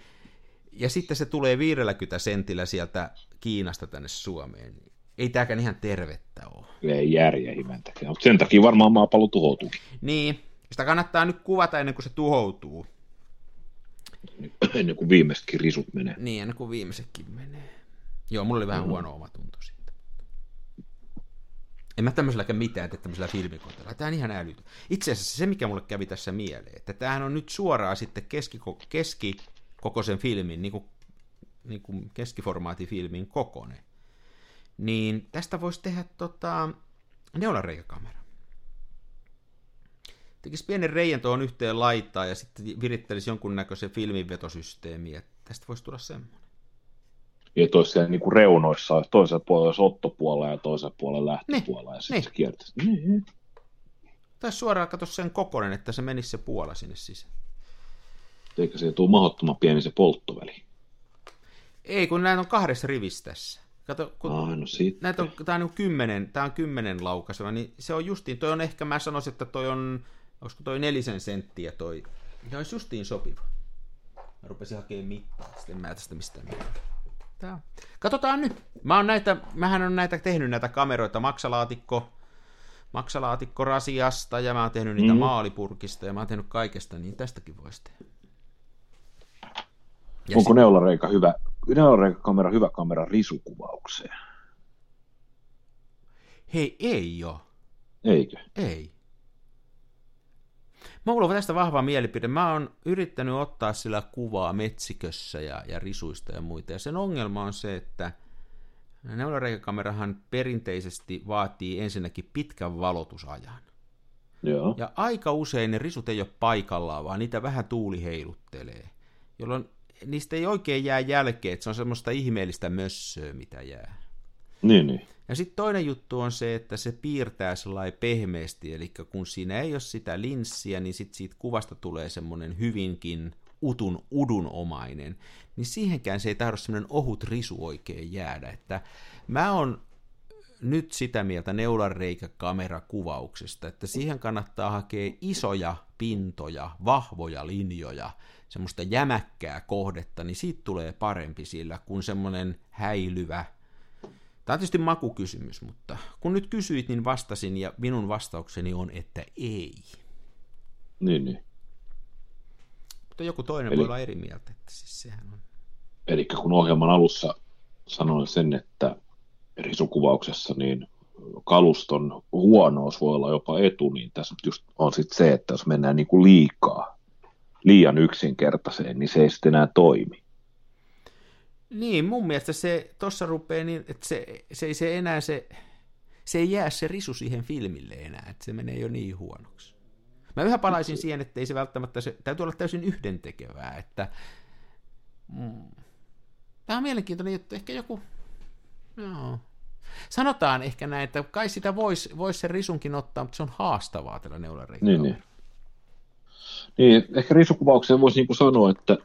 ja sitten se tulee 50 sentillä sieltä Kiinasta tänne Suomeen. Ei tämäkään ihan tervettä ole. Ei järjä himentäkään, mutta sen takia varmaan maapallo tuhoutuu. Niin, sitä kannattaa nyt kuvata ennen kuin se tuhoutuu. Ennen kuin viimeisetkin risut menee. Niin, ennen kuin viimeisetkin menee. Joo, mulla oli vähän mm. huono omatunto siitä. En mä tämmöiselläkään mitään, että tämmöisellä filmikontella. Tämä on ihan älytön. Itse asiassa se, mikä mulle kävi tässä mieleen, että tämähän on nyt suoraan sitten keskiko- keskikokoisen filmin, niin kuin, niin kuin keskiformaatifilmin kokonen. Niin tästä voisi tehdä tota, neulareikäkamera tekisi pienen reijän tuohon yhteen laittaa ja sitten virittelisi jonkunnäköisen filminvetosysteemi, että tästä voisi tulla semmoinen. Ja toisella niin kuin reunoissa, toisella puolella olisi ottopuolella ja toisella puolella lähtöpuolella, ja sitten se kiertäisi. Niin. Tai suoraan katso sen kokonen, että se menisi se puola sinne sisään. Eikö se tule mahdottoman pieni se polttoväli? Ei, kun näitä on kahdessa rivissä tässä. Kato, kun ah, no sitten. näitä on, tämä on niin kymmenen, tämä on kymmenen laukaiseva, niin se on justiin, toi on ehkä, mä sanoisin, että toi on Olisiko toi nelisen senttiä toi? Ja olisi justiin sopiva. Mä rupesin hakemaan mittaa, sitten en mä tästä mistään mitään. Tää. Katsotaan nyt. Mä oon näitä, mähän on näitä tehnyt näitä kameroita maksalaatikko, maksalaatikko rasiasta ja mä oon tehnyt niitä mm. maalipurkista ja mä oon tehnyt kaikesta, niin tästäkin voisi tehdä. Ja Onko sit... neulareika hyvä, neulareika-kamera hyvä kamera risukuvaukseen? Hei, ei jo. Eikö? Ei. Mulla on tästä vahva mielipide. Mä oon yrittänyt ottaa sillä kuvaa metsikössä ja, ja risuista ja muita. Ja sen ongelma on se, että neulareikäkamerahan perinteisesti vaatii ensinnäkin pitkän valotusajan. Joo. Ja aika usein ne risut ei ole paikallaan, vaan niitä vähän tuuli heiluttelee, jolloin niistä ei oikein jää jälkeen, että se on semmoista ihmeellistä mössöä, mitä jää. Niin, niin. Ja sitten toinen juttu on se, että se piirtää sellainen pehmeästi, eli kun siinä ei ole sitä linssiä, niin sitten siitä kuvasta tulee semmoinen hyvinkin utun udunomainen, niin siihenkään se ei tahdo semmoinen ohut risu oikein jäädä, että mä oon nyt sitä mieltä neulanreikäkamerakuvauksesta, että siihen kannattaa hakea isoja pintoja, vahvoja linjoja, semmoista jämäkkää kohdetta, niin siitä tulee parempi sillä kuin semmoinen häilyvä, Tämä on tietysti makukysymys, mutta kun nyt kysyit, niin vastasin, ja minun vastaukseni on, että ei. Niin, niin. Mutta joku toinen Eli... voi olla eri mieltä, että siis sehän on. Eli kun ohjelman alussa sanoin sen, että risukuvauksessa niin kaluston huonous voi olla jopa etu, niin tässä just on sitten se, että jos mennään niin kuin liikaa, liian yksinkertaiseen, niin se ei sitten enää toimi. Niin, mun mielestä se tuossa rupeaa niin, että se, se ei se enää se, se ei jää se risu siihen filmille enää, että se menee jo niin huonoksi. Mä yhä palaisin siihen, että ei se välttämättä, se täytyy olla täysin yhdentekevää, että mm, tämä on mielenkiintoinen juttu, ehkä joku, joo. Sanotaan ehkä näin, että kai sitä voisi vois sen risunkin ottaa, mutta se on haastavaa tällä neulareikalla. Niin, niin. Niin, ehkä risukuvaukseen voisi niin sanoa, että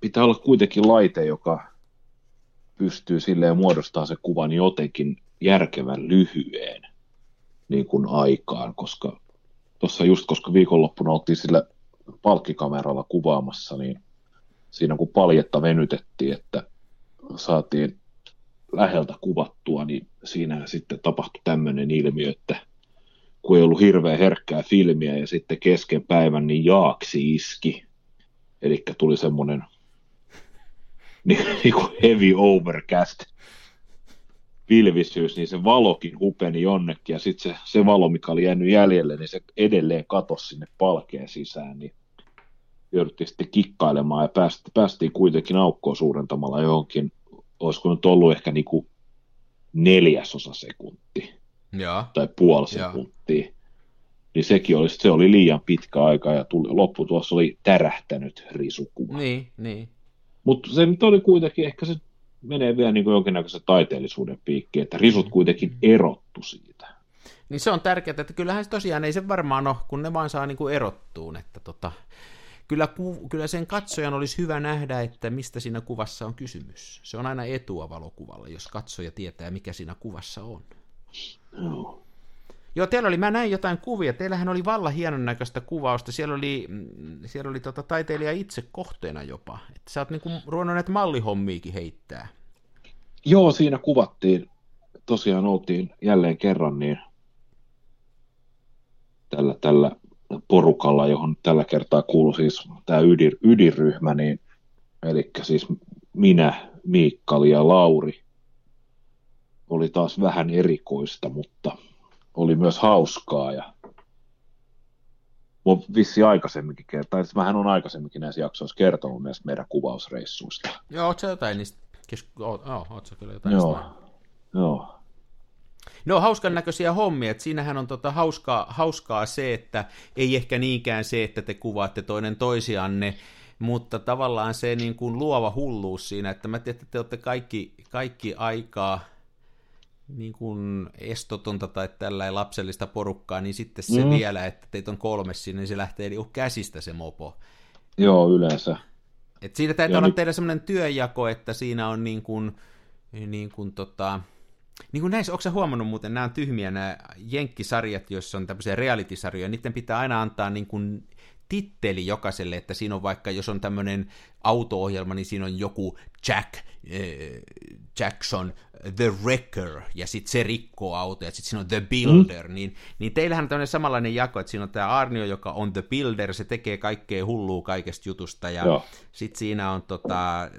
pitää olla kuitenkin laite, joka pystyy silleen muodostaa se kuvan jotenkin järkevän lyhyen niin kuin aikaan, koska tuossa just koska viikonloppuna oltiin sillä palkkikameralla kuvaamassa, niin siinä kun paljetta venytettiin, että saatiin läheltä kuvattua, niin siinä sitten tapahtui tämmöinen ilmiö, että kun ei ollut hirveän herkkää filmiä ja sitten kesken päivän, niin jaaksi iski. Eli tuli semmoinen (laughs) niin, heavy overcast pilvisyys, niin se valokin upeni jonnekin, ja sitten se, se valo, mikä oli jäänyt jäljelle, niin se edelleen katosi sinne palkeen sisään, niin jouduttiin sitten kikkailemaan, ja päästiin, päästiin kuitenkin aukkoa suurentamalla johonkin, olisiko nyt ollut ehkä niin kuin neljäsosa sekunti, ja. tai puoli sekuntia, niin sekin oli, se oli liian pitkä aika, ja tuli, loppu tuossa oli tärähtänyt risukuva. Niin, niin. Mutta se nyt oli kuitenkin, ehkä se menee vielä niin jonkinnäköisen taiteellisuuden piikkiin, että risut mm. kuitenkin erottu siitä. Niin se on tärkeää, että kyllähän se tosiaan ei se varmaan ole, kun ne vaan saa niin kuin erottuun, että tota, kyllä, ku, kyllä sen katsojan olisi hyvä nähdä, että mistä siinä kuvassa on kysymys. Se on aina etua valokuvalla, jos katsoja tietää, mikä siinä kuvassa on. Joo. Joo, teillä oli, mä näin jotain kuvia, teillähän oli valla hienon näköistä kuvausta, siellä oli, mm, siellä oli tota taiteilija itse kohteena jopa, että sä oot niinku ruvennut näitä mallihommiikin heittää. Joo, siinä kuvattiin, tosiaan oltiin jälleen kerran niin tällä, tällä porukalla, johon tällä kertaa kuului siis tämä ydin, ydinryhmä, niin, eli siis minä, Miikkali ja Lauri, oli taas vähän erikoista, mutta oli myös hauskaa ja Mä vissi aikaisemminkin kertaa, tai mähän on aikaisemminkin näissä jaksoissa kertonut myös meidän kuvausreissuista. Joo, oot sä jotain niistä, kesku... oot, oh, oot sä kyllä jotain Joo, niistä joo. No hauskan näköisiä hommia, että siinähän on tota hauskaa, hauskaa se, että ei ehkä niinkään se, että te kuvaatte toinen toisianne, mutta tavallaan se niin kuin luova hulluus siinä, että mä tiedän, että te olette kaikki, kaikki aikaa niin kuin estotonta tai tällä lapsellista porukkaa, niin sitten se Mm. vielä, että teitä on kolme sinne, niin se lähtee niin käsistä se mopo. Joo, yleensä. Et siinä Ja olla nyt- teillä semmoinen työjako, että siinä on niin kuin, niin kuin tota, niin kuin näissä, onko sä huomannut muuten, nämä on tyhmiä nämä jenkkisarjat, joissa on tämmöisiä reality-sarjoja, niiden pitää aina antaa niin kuin titteli jokaiselle, että siinä on vaikka, jos on tämmöinen auto-ohjelma, niin siinä on joku Jack eh, Jackson, The Wrecker, ja sitten se rikkoo autoja, ja sitten siinä on The Builder, mm. niin, niin teillähän on tämmöinen samanlainen jako, että siinä on tämä Arnio, joka on The Builder, se tekee kaikkea hullua kaikesta jutusta, ja sitten siinä on tota,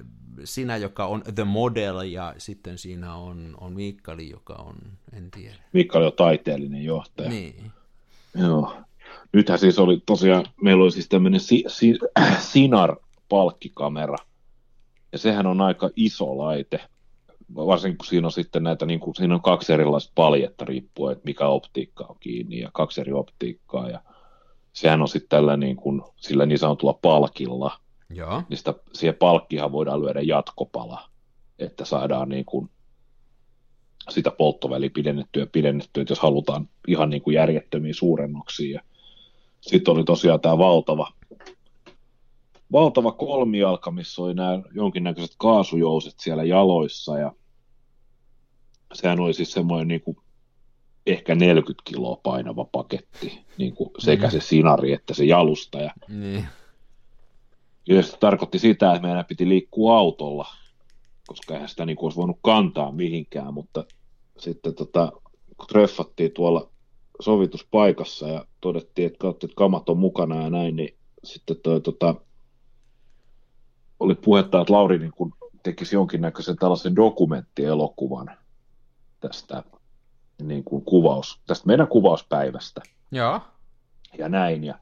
sinä, joka on The Model, ja sitten siinä on, on Miikkali, joka on, en tiedä. Mikkali on taiteellinen johtaja. Niin. Joo. Nythän siis oli tosiaan, meillä oli siis tämmöinen si, si, (clears throat) Sinar-palkkikamera, ja sehän on aika iso laite, varsinkin kun siinä on sitten näitä, niin kuin, siinä on kaksi erilaista paljetta riippuen, että mikä optiikka on kiinni, ja kaksi eri optiikkaa, ja sehän on sitten tällä niin kuin, sillä niin sanotulla palkilla, Joo. niin sitä, siihen palkkihan voidaan lyödä jatkopala, että saadaan niin kuin sitä polttoväliä pidennettyä ja pidennettyä, että jos halutaan ihan niin kuin järjettömiä suurennuksia. Sitten oli tosiaan tämä valtava, valtava kolmijalka, missä oli nämä jonkinnäköiset kaasujouset siellä jaloissa ja sehän oli siis semmoinen niin kuin ehkä 40 kiloa painava paketti, niin kuin sekä se sinari että se jalustaja. Niin. Ja se tarkoitti sitä, että meidän piti liikkua autolla, koska eihän sitä niin kuin olisi voinut kantaa mihinkään, mutta sitten tota, kun treffattiin tuolla sovituspaikassa ja todettiin, että, katsotte, että kamat on mukana ja näin, niin sitten toi, tota, oli puhetta, että Lauri niin kuin tekisi jonkinnäköisen tällaisen dokumenttielokuvan tästä niin kuin kuvaus, tästä meidän kuvauspäivästä Joo. ja näin. Ja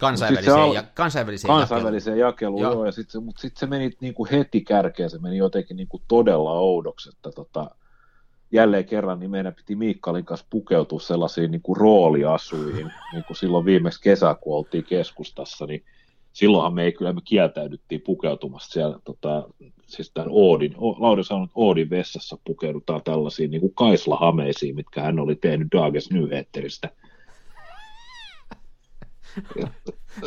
Kansainväliseen, se ja, kansainväliseen, kansainväliseen jakeluun, Joo. joo, ja sit se, mutta sitten se meni niin kuin heti kärkeen, se meni jotenkin niin kuin todella oudoksi, että tota, jälleen kerran niin meidän piti Miikkalin kanssa pukeutua sellaisiin niin kuin rooliasuihin, niin kuin silloin viimeksi kesä, kun oltiin keskustassa, niin silloinhan me ei kyllä, me kieltäydyttiin pukeutumasta siellä, tota, siis tämän Oodin, O- Lauri sanoi, että Oodin vessassa pukeudutaan tällaisiin niin kuin Kaisla-hameisiin, mitkä hän oli tehnyt Dages Nyheteristä.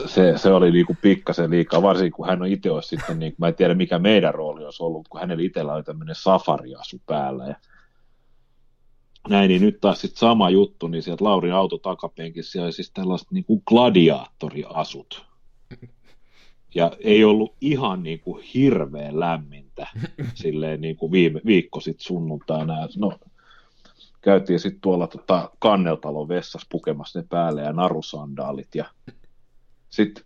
se, se oli niinku pikkasen liikaa, varsinkin kun hän on itse sitten, niin, mä en tiedä mikä meidän rooli olisi ollut, kun hänellä itsellä oli tämmöinen safariasu päällä ja näin, niin nyt taas sitten sama juttu, niin sieltä Laurin auto takapenkissä siellä oli siis tällaiset niin kuin gladiaattoriasut. Ja ei ollut ihan niin kuin hirveän lämmintä (laughs) silleen niin kuin viime, viikko sitten sunnuntaina. No, käytiin sitten tuolla tota, Kanneltalon vessassa pukemassa ne päälle ja narusandaalit ja sitten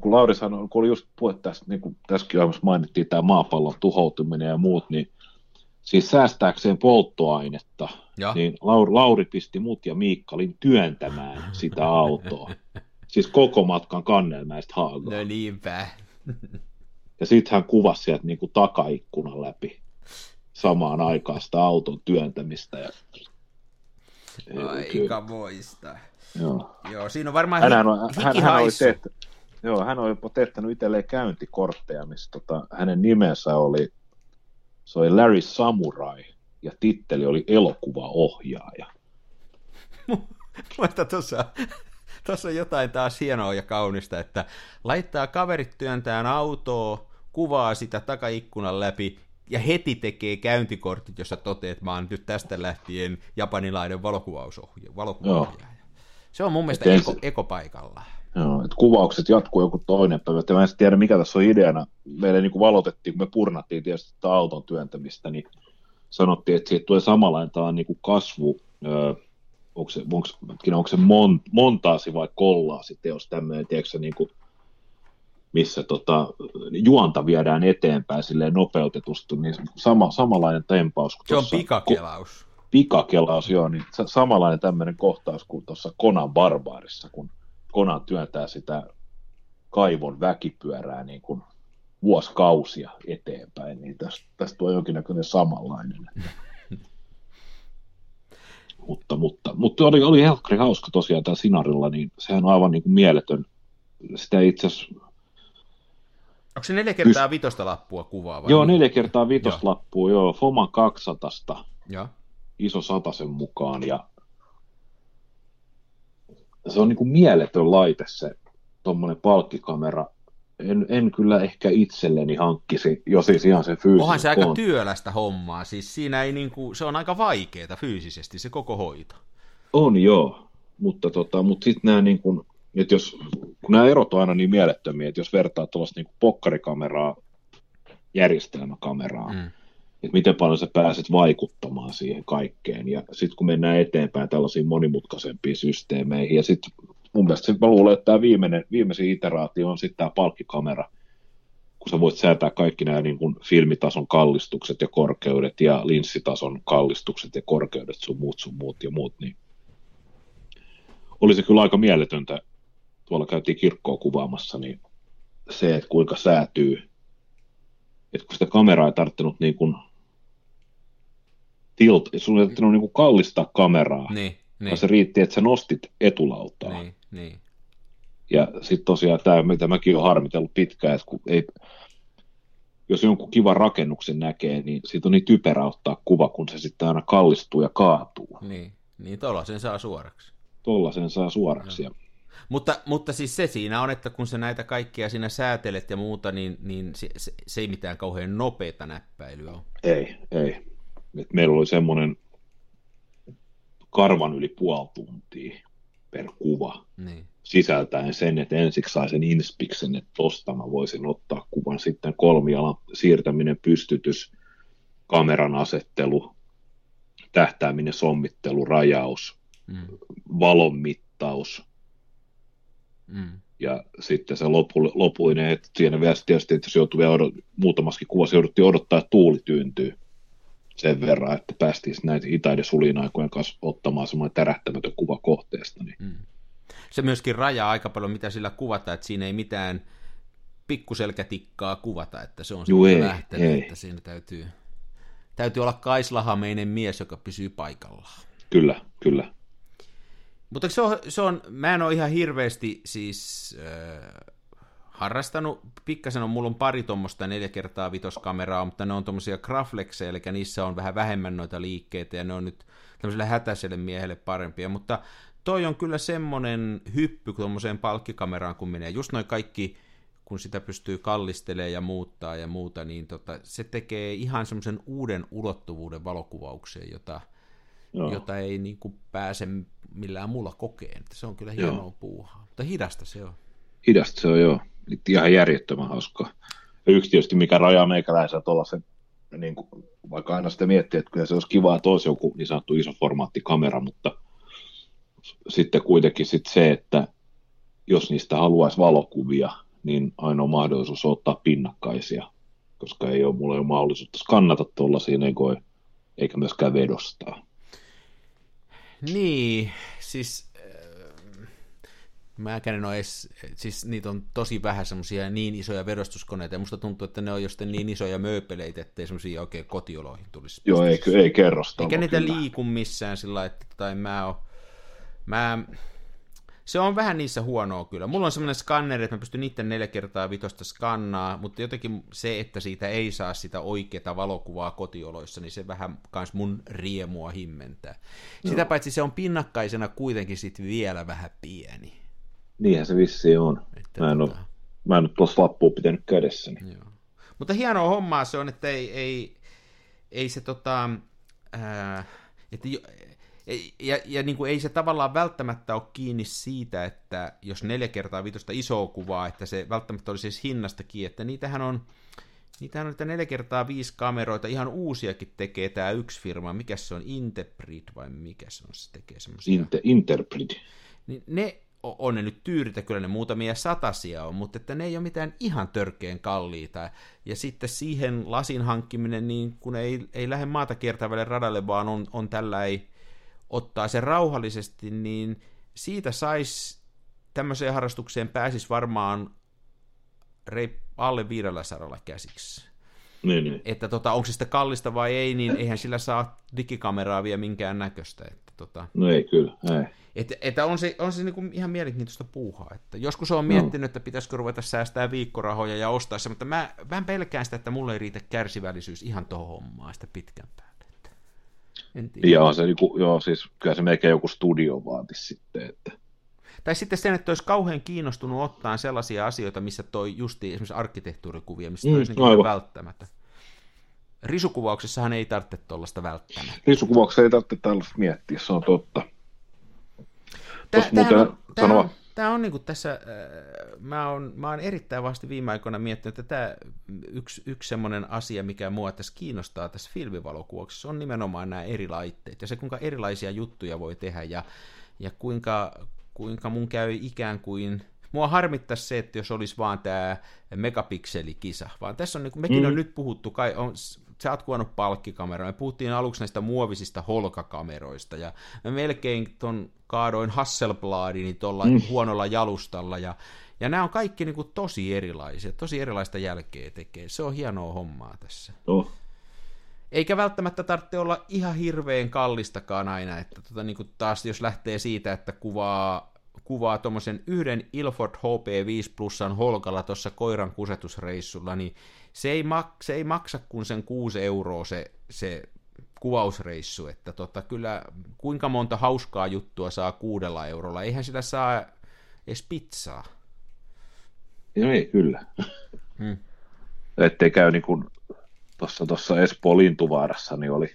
kun Lauri sanoi, kun oli just puhe tästä, niin kuin tässäkin mainittiin tämä maapallon tuhoutuminen ja muut, niin siis säästääkseen polttoainetta, Joo. niin Lauri, Lauri pisti mut ja Miikkalin työntämään sitä autoa. Siis koko matkan Kannelmäestä Haagaan. No niinpä. Ja sitten hän kuvasi sieltä niin kuin takaikkunan läpi samaan aikaan sitä auton työntämistä. Ja... Aika moista. Joo. Joo, siinä on varmaan Hänhän on, hän, hän, oli tehty, joo, hän on jopa teettänyt itselleen käyntikortteja, missä tota, hänen nimensä oli, se oli Larry Samurai, ja titteli oli elokuvaohjaaja. (laughs) Mutta tuossa, Tuossa on jotain taas hienoa ja kaunista, että laittaa kaverit työntään autoa, kuvaa sitä takaikkunan läpi ja heti tekee käyntikortit, jossa toteat, että mä oon nyt tästä lähtien japanilainen valokuvaaja. Se on mun mielestä eko, ekopaikalla. Joo, että kuvaukset jatkuu joku toinen päivä. Mä en tiedä, mikä tässä on ideana. Meille niin kuin valotettiin, kun me purnattiin tietysti tätä auton työntämistä, niin sanottiin, että siitä tulee samanlainen tämä niin kuin kasvu, öö, onko se, onko, onko se mon, montaasi vai kollaasi teos tämmöinen, tiedätkö niin kuin, missä tota, juonta viedään eteenpäin silleen nopeutetusti, niin sama, samanlainen tempaus. Kuin se on pikakelaus. Ko, pikakelaus, joo, niin samanlainen tämmöinen kohtaus kuin tuossa Konan Barbaarissa, kun Konan työntää sitä kaivon väkipyörää niin kuin vuosikausia eteenpäin, niin tästä, tästä tuo jonkinnäköinen samanlainen. (laughs) mutta, mutta, mutta oli, oli helkkari hauska tosiaan tämä Sinarilla, niin sehän on aivan niin kuin mieletön. Sitä itse asiassa Onko se neljä kertaa vitosta lappua kuvaa? Vai joo, neljä kertaa vitosta joo. lappua, joo. Foman 200 joo. iso satasen mukaan, ja se on niin kuin mieletön laite se tuommoinen palkkikamera. En, en kyllä ehkä itselleni hankkisi, jos siis ihan se fyysinen Onhan se aika työlästä hommaa, siis siinä ei niin kuin, se on aika vaikeaa fyysisesti se koko hoito. On joo, mutta, tota, mutta sitten nämä niin kuin, että jos, kun nämä erot on aina niin mielettömiä, että jos vertaa tuollaista niin pokkarikameraa järjestelmäkameraan, mm. Että miten paljon sä pääset vaikuttamaan siihen kaikkeen, ja sitten kun mennään eteenpäin tällaisiin monimutkaisempiin systeemeihin, ja sitten mun mielestä mä luulen, että tämä viimeinen, viimeisin iteraatio on sitten tämä palkkikamera, kun sä voit säätää kaikki nämä niin kuin filmitason kallistukset ja korkeudet ja linssitason kallistukset ja korkeudet, sun muut, sun muut ja muut, niin olisi kyllä aika mieletöntä. Tuolla käytiin kirkkoa kuvaamassa, niin se, että kuinka säätyy, että kun sitä kameraa ei tarvittanut niin kuin tilt, sun ei tarvittanut niin kuin kallistaa kameraa, niin, niin. vaan se riitti, että sä nostit etulautaa. Niin, niin. Ja sitten tosiaan tämä, mitä mäkin olen harmitellut pitkään, että kun ei, jos jonkun kivan rakennuksen näkee, niin siitä on niin typerä ottaa kuva, kun se sitten aina kallistuu ja kaatuu. Niin, niin sen saa suoraksi. Tuolla sen saa suoraksi. No. Ja mutta, mutta siis se siinä on, että kun sä näitä kaikkia siinä säätelet ja muuta, niin, niin se, se, se ei mitään kauhean nopeita näppäilyä ole. Ei, ei. Et meillä oli semmoinen karvan yli puoli tuntia per kuva. Niin. Sisältäen sen, että ensiksi sai sen inspiksen, että tosta mä voisin ottaa kuvan. Sitten kolmialan siirtäminen, pystytys, kameran asettelu, tähtääminen, sommittelu, rajaus, mm. valon mittaus, Mm. Ja sitten se lopu, lopuinen, että siinä vielä tietysti, että jos joutuu vielä odot, muutamaskin kuvassa jouduttiin odottaa, että tuuli tyyntyy sen verran, että päästiin näitä itaiden sulinaikojen kanssa ottamaan semmoinen tärähtämätön kuva kohteesta. Niin. Mm. Se myöskin rajaa aika paljon, mitä sillä kuvata, että siinä ei mitään pikkuselkätikkaa kuvata, että se on Juu, ei, lähtenyt, ei. että siinä täytyy, täytyy olla kaislahameinen mies, joka pysyy paikallaan. Kyllä, kyllä. Mutta se on, se on, mä en ole ihan hirveästi siis äh, harrastanut, pikkasen on, mulla on pari tuommoista neljä kertaa vitoskameraa, mutta ne on tuommoisia graflexeja, eli niissä on vähän vähemmän noita liikkeitä, ja ne on nyt tämmöiselle hätäiselle miehelle parempia, mutta toi on kyllä semmoinen hyppy tuommoiseen palkkikameraan, kun menee just noin kaikki, kun sitä pystyy kallistelemaan ja muuttaa ja muuta, niin tota, se tekee ihan semmoisen uuden ulottuvuuden valokuvaukseen, jota, Joo. jota ei niin kuin pääse millään muulla kokeen. Se on kyllä hienoa joo. puuhaa, mutta hidasta se on. Hidasta se on, joo. Ihan järjettömän hauskaa. Ja yksi tietysti, mikä rajaa meikäläisen tuollaisen, niin kuin, vaikka aina sitä miettii, että kyllä se olisi kiva, että olisi joku niin sanottu isoformaattikamera, mutta sitten kuitenkin sit se, että jos niistä haluaisi valokuvia, niin ainoa mahdollisuus on ottaa pinnakkaisia, koska ei ole mulla ole mahdollisuutta skannata tuollaisia, eikä myöskään vedostaa. Niin, siis mä en ole edes, siis niitä on tosi vähän semmoisia niin isoja verostuskoneita, ja musta tuntuu, että ne on jostain niin isoja mööpeleitä, ettei semmoisia oikein kotioloihin tulisi. Joo, ei, ei kerrosta. Eikä niitä kyllä. liiku missään sillä että tai mä oon, mä, se on vähän niissä huonoa kyllä. Mulla on semmoinen skanneri, että mä pystyn niiden neljä kertaa vitosta skannaa, mutta jotenkin se, että siitä ei saa sitä oikeaa valokuvaa kotioloissa, niin se vähän kans mun riemua himmentää. Sitä no. paitsi se on pinnakkaisena kuitenkin sit vielä vähän pieni. Niinhän se vissiin on. Että Mä en, tota- ole, mä en ole tuossa lappua pitänyt kädessäni. Joo. Mutta hienoa hommaa se on, että ei, ei, ei se tota, ää, että jo, ei- ja, ja niin kuin ei se tavallaan välttämättä ole kiinni siitä, että jos neljä kertaa viitosta isoa kuvaa, että se välttämättä olisi siis hinnasta kiinni, että niitähän on, niitähän on niitä neljä kertaa viisi kameroita, ihan uusiakin tekee tämä yksi firma, mikä se on, Interpret vai mikä se on, se tekee semmoisia Inter, Interpret. niin ne on ne nyt tyyritä, kyllä ne muutamia satasia on, mutta että ne ei ole mitään ihan törkeen kalliita. Ja sitten siihen lasin hankkiminen, niin kun ei, ei lähde maata kiertävälle radalle, vaan on, on tällä ei ottaa se rauhallisesti, niin siitä sais tämmöiseen harrastukseen pääsis varmaan reip, alle 500 käsiksi. Niin, niin. Että tota, onko se sitten kallista vai ei, niin eihän sillä saa digikameraa vielä minkään näköistä. Että tota, No ei kyllä, ei. Että, että on se, on se niinku ihan mielenkiintoista puuhaa. Että joskus on miettinyt, että pitäisikö ruveta säästää viikkorahoja ja ostaa se, mutta mä vähän pelkään sitä, että mulle ei riitä kärsivällisyys ihan tuohon hommaan sitä pitkän päälle. Että en tiedä. Ja on se, joku, joo, siis kyllä se melkein joku studio vaatisi sitten, että Tai sitten sen, että olisi kauhean kiinnostunut ottaa sellaisia asioita, missä toi justi esimerkiksi arkkitehtuurikuvia, missä Mm, olisi niin välttämättä. Risukuvauksessahan ei tarvitse tuollaista välttämättä. risukuvauksessa ei tarvitse tällaista miettiä, se on totta. Tää, muuten on, tää sanoa- on, niinku tässä, äh, mä oon, mä oon erittäin vasti viime aikoina miettinyt, että tämä yksi, yksi semmoinen asia, mikä mua tässä kiinnostaa tässä filmivalokuvauksessa, on nimenomaan nämä eri laitteet ja se, kuinka erilaisia juttuja voi tehdä ja, ja kuinka, kuinka mun käy ikään kuin, mua harmittaisi se, että jos olisi vaan tämä megapikselikisa, vaan tässä on, niin mekin mm. on nyt puhuttu, kai on, sä oot kuvannut palkkikameraa, me puhuttiin aluksi näistä muovisista holkakameroista, ja mä melkein ton kaadoin Hasselbladini tuolla mm. huonolla jalustalla, ja, ja nämä on kaikki niin kuin tosi erilaisia, tosi erilaista jälkeä tekee, se on hienoa hommaa tässä. No, Eikä välttämättä tarvitse olla ihan hirveän kallistakaan aina, että tota, niin kuin taas jos lähtee siitä, että kuvaa, kuvaa tuommoisen yhden Ilford HP5 plussan holkalla tuossa koiran kusetusreissulla, niin se ei, mak- se ei maksa kuin sen 6 euroa se, se kuvausreissu, että tota, kyllä kuinka monta hauskaa juttua saa kuudella eurolla, eihän sillä saa edes pizzaa. no ei kyllä. Hmm. Ettei käy niin kuin tuossa, tuossa Espoon Lintuvaarassa, niin oli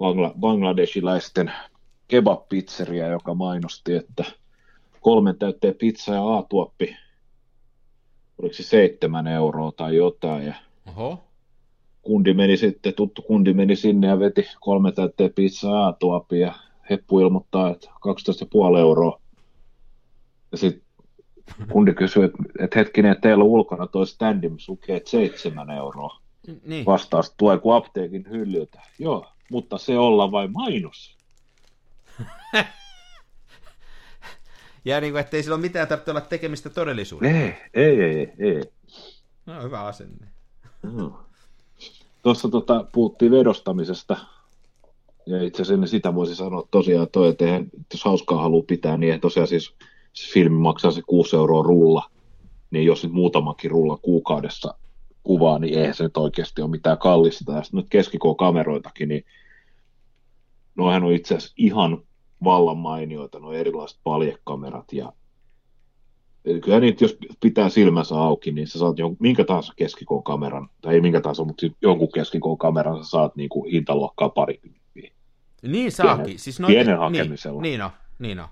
Bangla- bangladeshilaisten kebab-pizzeria, joka mainosti, että kolmen täytteen pizza ja A-tuoppi, oliko se seitsemän euroa tai jotain, ja Oho, kundi meni sitten, tuttu kundi meni sinne ja veti kolme täytteen pizzaa A-tuopi ja heppu ilmoittaa, että 12,5 euroa. Ja sitten kundi kysyi, että, että hetkinen, että teillä on ulkona toi standi, missä lukee, että 7 euroa. niin. Vastaus tulee kuin apteekin hyllyltä. Joo, mutta se olla vain mainos. (laughs) Ja niin kuin, ettei sillä ole mitään tarvitse olla tekemistä todellisuudessa. Ei, ei, ei, ei. No, hyvä asenne. No. Tuossa tota, puhuttiin vedostamisesta. Ja itse asiassa sitä voisi sanoa tosiaan toi, että eihän, jos hauskaa haluaa pitää, niin eihän tosiaan siis se filmi maksaa se 6 euroa rulla. Niin jos nyt muutamakin rulla kuukaudessa kuvaa, niin eihän se nyt oikeasti ole mitään kallista. Ja sitten nyt keskikoon-kameroitakin, niin noihän on itse asiassa ihan vallan mainioita, nuo erilaiset paljekamerat ja kyllä niitä, jos pitää silmänsä auki, niin sä saat jon, minkä tahansa keskikoon kameran, tai ei minkä tahansa, mutta jonkun keskikoon kameran sä saat niin kuin hintaluokkaa parikymppiä. Niin saakin. Pienen- siis pienen hakemisella. Niin, niin on, niin on.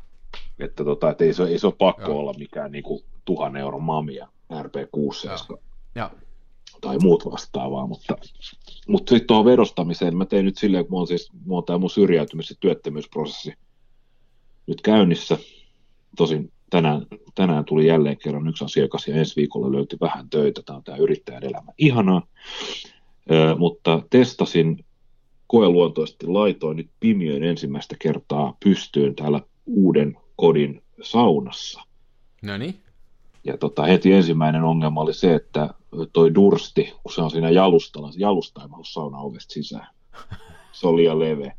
Että tota, et ei, se, ei se ole pakko Joo. olla mikään niin kuin tuhannen euron mamia RP6 Joo. tai muut vastaavaa, mutta, mutta sitten tuohon vedostamiseen, mä tein nyt silleen, kun mulla on, siis, mulla on tämä mun syrjäytymis- ja työttömyysprosessi nyt käynnissä. Tosin tänään, tänään tuli jälleen kerran yksi asiakas ja ensi viikolla löytyi vähän töitä. Tämä on tämä yrittäjän elämä. Ihanaa. Ö, mutta testasin koeluontoisesti laitoin nyt pimiön ensimmäistä kertaa pystyyn täällä uuden kodin saunassa. No niin. Ja tota, heti ensimmäinen ongelma oli se, että toi dursti, kun se on siinä jalustalla, jalusta saunan ovesta sisään. Se oli liian leveä.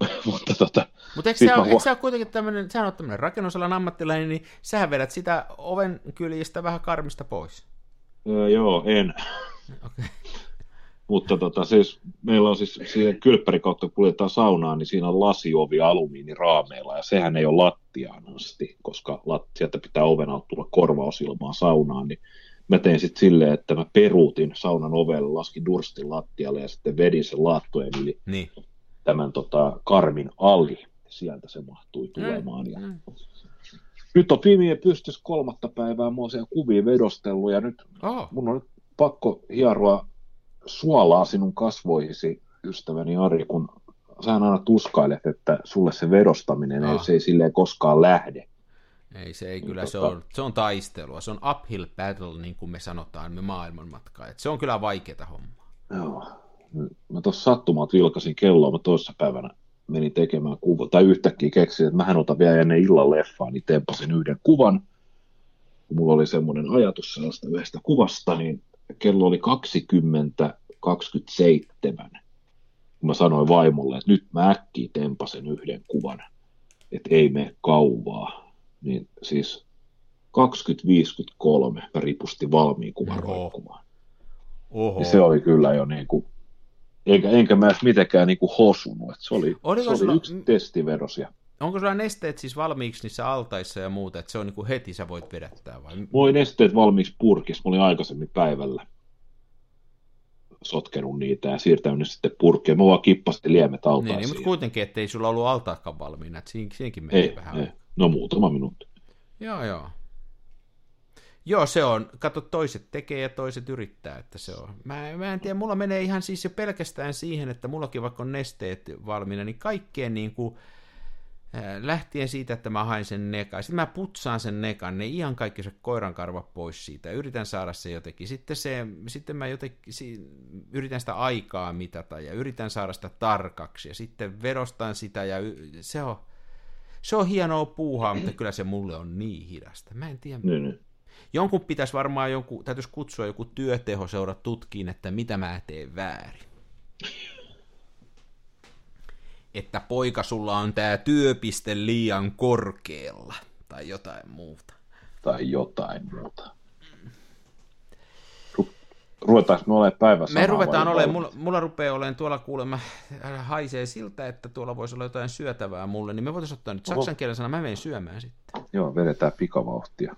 (laughs) Mutta tota, Mutta eikö, sä, huo- eikö sä ole kuitenkin tämmöinen, sä oot tämmöinen rakennusalan ammattilainen, niin sähän vedät sitä oven kyljistä vähän karmista pois. öö, joo, en. Okay. (laughs) Mutta tota, siis, meillä on siis siihen kylppäri kautta kuljetaan saunaan, niin siinä on lasiovi alumiiniraameilla, ja sehän ei ole lattiaan asti, koska lat, sieltä pitää oven alta tulla korvausilmaa saunaan, niin mä tein sitten silleen, että mä peruutin saunan ovelle, laskin durstin lattialle ja sitten vedin sen laattojen yli Niin. tämän tota, karmin ali. Sieltä se mahtui tulemaan. Ja... Mm. Nyt on pimiä pystys kolmatta päivää, mä oon siellä kuvia vedostellut ja nyt Oh. mun on nyt pakko hieroa suolaa sinun kasvoihisi, ystäväni Ari, kun sä aina tuskailet, että sulle se vedostaminen ei, Ah. se ei silleen koskaan lähde. Ei se ei kyllä, Tota- se on, se on taistelua, se on uphill battle, niin kuin me sanotaan, me maailmanmatkaa. Et se on kyllä vaikeaa hommaa. Joo. Mä tuossa sattumalta vilkasin kelloa, mä toissa päivänä menin tekemään kuva, tai yhtäkkiä keksin, että mähän otan vielä ennen illan leffaa, niin tempasin yhden kuvan. Kun mulla oli semmoinen ajatus sellaista yhdestä kuvasta, niin kello oli 20.27. Kun mä sanoin vaimolle, että nyt mä äkkiä tempasen yhden kuvan, että ei mene kauvaa. Niin siis 20.53 mä ripustin valmiin kuvan Oho. roikkumaan. Oho. Ja se oli kyllä jo niin kuin, enkä, enkä mä edes mitenkään niin kuin hosunut. Et se oli, Oliko se oli sulla- yksi testivedos. Ja Onko sulla nesteet siis valmiiksi niissä altaissa ja muuta, että se on niin kuin heti sä voit vedättää vai? mulla oli nesteet valmiiksi purkissa. Mä olin aikaisemmin päivällä sotkenut niitä ja siirtänyt ne sitten purkkiin. Mä vaan kippasin liemet Niin, altaisiin. niin, mutta kuitenkin, ettei sulla ollut altaakaan valmiina, että siinä, siinäkin menee ei, vähän. ei, no muutama minuutti. Joo, joo. Joo, se on, kato, toiset tekee ja toiset yrittää, että se on. Mä, mä en tiedä, mulla menee ihan siis jo pelkästään siihen, että mullakin vaikka on nesteet valmiina, niin kaikkeen niin kuin, äh, lähtien siitä, että mä hain sen nekan, sitten mä putsaan sen nekan, ne ihan kaikki se koirankarvat pois siitä, yritän saada se jotenkin, sitten, se, sitten mä jotenkin, si, yritän sitä aikaa mitata ja yritän saada sitä tarkaksi ja sitten vedostan sitä ja y- se on, se on hienoa puuhaa, mutta kyllä se mulle on niin hidasta. Mä en tiedä. Niin, niin. Jonkun pitäisi varmaan, joku, täytyisi kutsua joku työtehoseura tutkiin, että mitä mä teen väärin. Että poika, sulla on tää työpiste liian korkealla. Tai jotain muuta. Tai jotain muuta. Ru- Ruvetaanko me olemaan päivä Me ruvetaan olemaan, mulla, mulla rupeaa olemaan tuolla kuulemma, äh, haisee siltä, että tuolla voisi olla jotain syötävää mulle, niin me voitaisiin ottaa nyt saksan kielen sana, mä menen syömään sitten. Joo, vedetään pikavauhtia.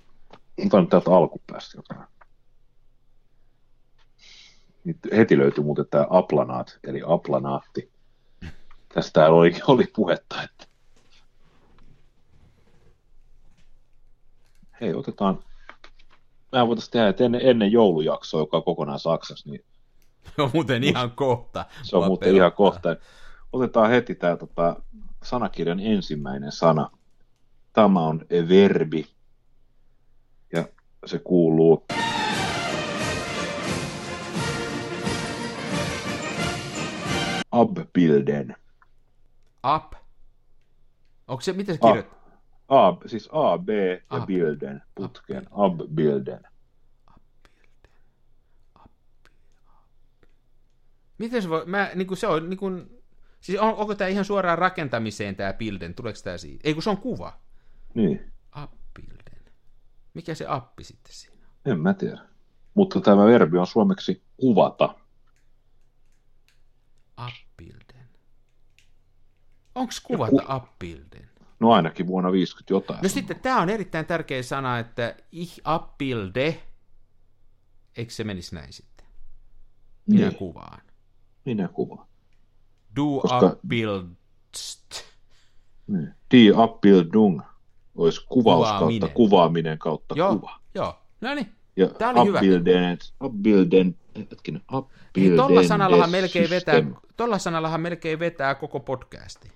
Otan nyt täältä alkupäästä jotain. Nyt heti löytyi muuten tämä aplanaat, eli aplanaatti. Tästä oli, oli puhetta, että hei, otetaan, mehän voitaisiin tehdä, että ennen, ennen joulujaksoa, joka on kokonaan Saksassa, niin Se on muuten ihan kohta. se on Mua muuten ihan pelottaa. kohta. Otetaan heti tämä tota, sanakirjan ensimmäinen sana. Tämä on verbi. Se kuuluu abbilden. Up. Onko se, miten se kirjoittaa? A, siis A, B ja Ab- bilden putkeen. Abbilden. Miten se voi, mä, niin kuin se on, niin kuin, siis on, onko tämä ihan suoraan rakentamiseen tämä bilden, tuleeko tämä siitä? Ei kun se on kuva. Niin. Mikä se appi sitten siinä on? en mä tiedä. Mutta tämä verbi on suomeksi kuvata. Apbilden. Onko kuvata apbilden? No ainakin vuonna 50 jotain. No sitten tämä on erittäin tärkeä sana, että ich abbilde, eikö se menisi näin sitten? Minä Niin. kuvaan. Minä kuvaan. Du Koska- abbildst. Niin. Die Abbildung olisi kuvaus Kuvaaminen. kautta kuvaaminen kautta Joo, kuva. joo. No niin. Ja Tää oli hyvä. Abbilden, Abbilden, hetkinen, Abbilden tolla sanallahan melkein vetää, tolla sanallahan melkein vetää koko podcasti.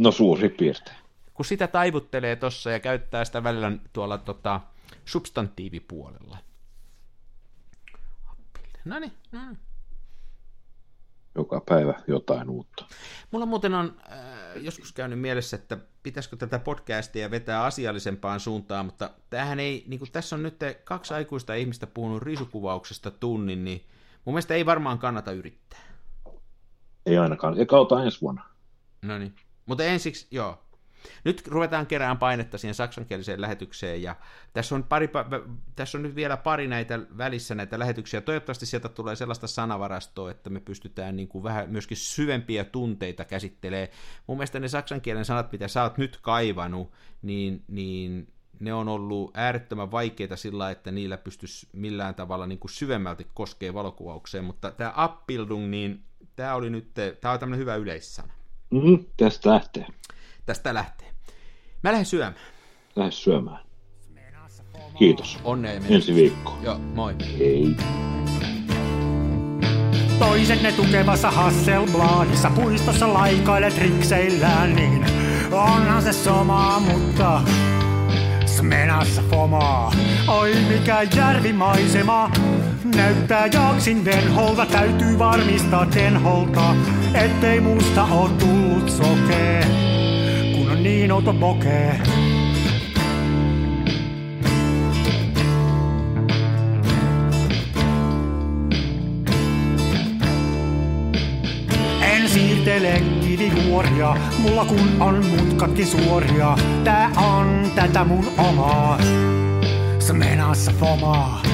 No suurin piirtein. Kun sitä taivuttelee tossa ja käyttää sitä välillä tuolla tota, substantiivipuolella. No niin, no niin. Joka päivä jotain uutta. Mulla muuten on äh, joskus käynyt mielessä, että pitäisikö tätä podcastia vetää asiallisempaan suuntaan, mutta tämähän ei, niin kuin tässä on nyt kaksi aikuista ihmistä puhunut risukuvauksesta tunnin, niin mun mielestä ei varmaan kannata yrittää. Ei ainakaan. Ja kautta ensi vuonna. No niin. Mutta ensiksi, joo. Nyt ruvetaan kerään painetta siihen saksankieliseen lähetykseen, ja tässä on, pari, tässä on nyt vielä pari näitä välissä näitä lähetyksiä. Toivottavasti sieltä tulee sellaista sanavarastoa, että me pystytään niin kuin vähän myöskin syvempiä tunteita käsittelee. Mun mielestä ne saksankielen sanat, mitä sä oot nyt kaivannut, niin, niin ne on ollut äärettömän vaikeita sillä, että niillä pystyisi millään tavalla niin kuin syvemmälti koskee valokuvaukseen, mutta tämä Abbildung, niin tämä oli nyt, tämä on tämmöinen hyvä yleissana. Mm-hmm, tästä lähtee. Tästä lähtee. Mä lähden syömään. Lähde syömään. Kiitos. Onnea Ensi viikko. Joo, moi. Hei. Toisenne tukevassa Hasselbladissa puistossa laikailet rikseillään, niin onhan se sama, mutta Smenassa fomaa. Oi mikä järvimaisema, näyttää jaksin venholta, täytyy varmistaa tenholta, ettei musta oo tullut sokee, niin outo pokee. En siirtele kivijuoria, mulla kun on mutkatkin suoria. Tää on tätä mun omaa, smenassa fomaa.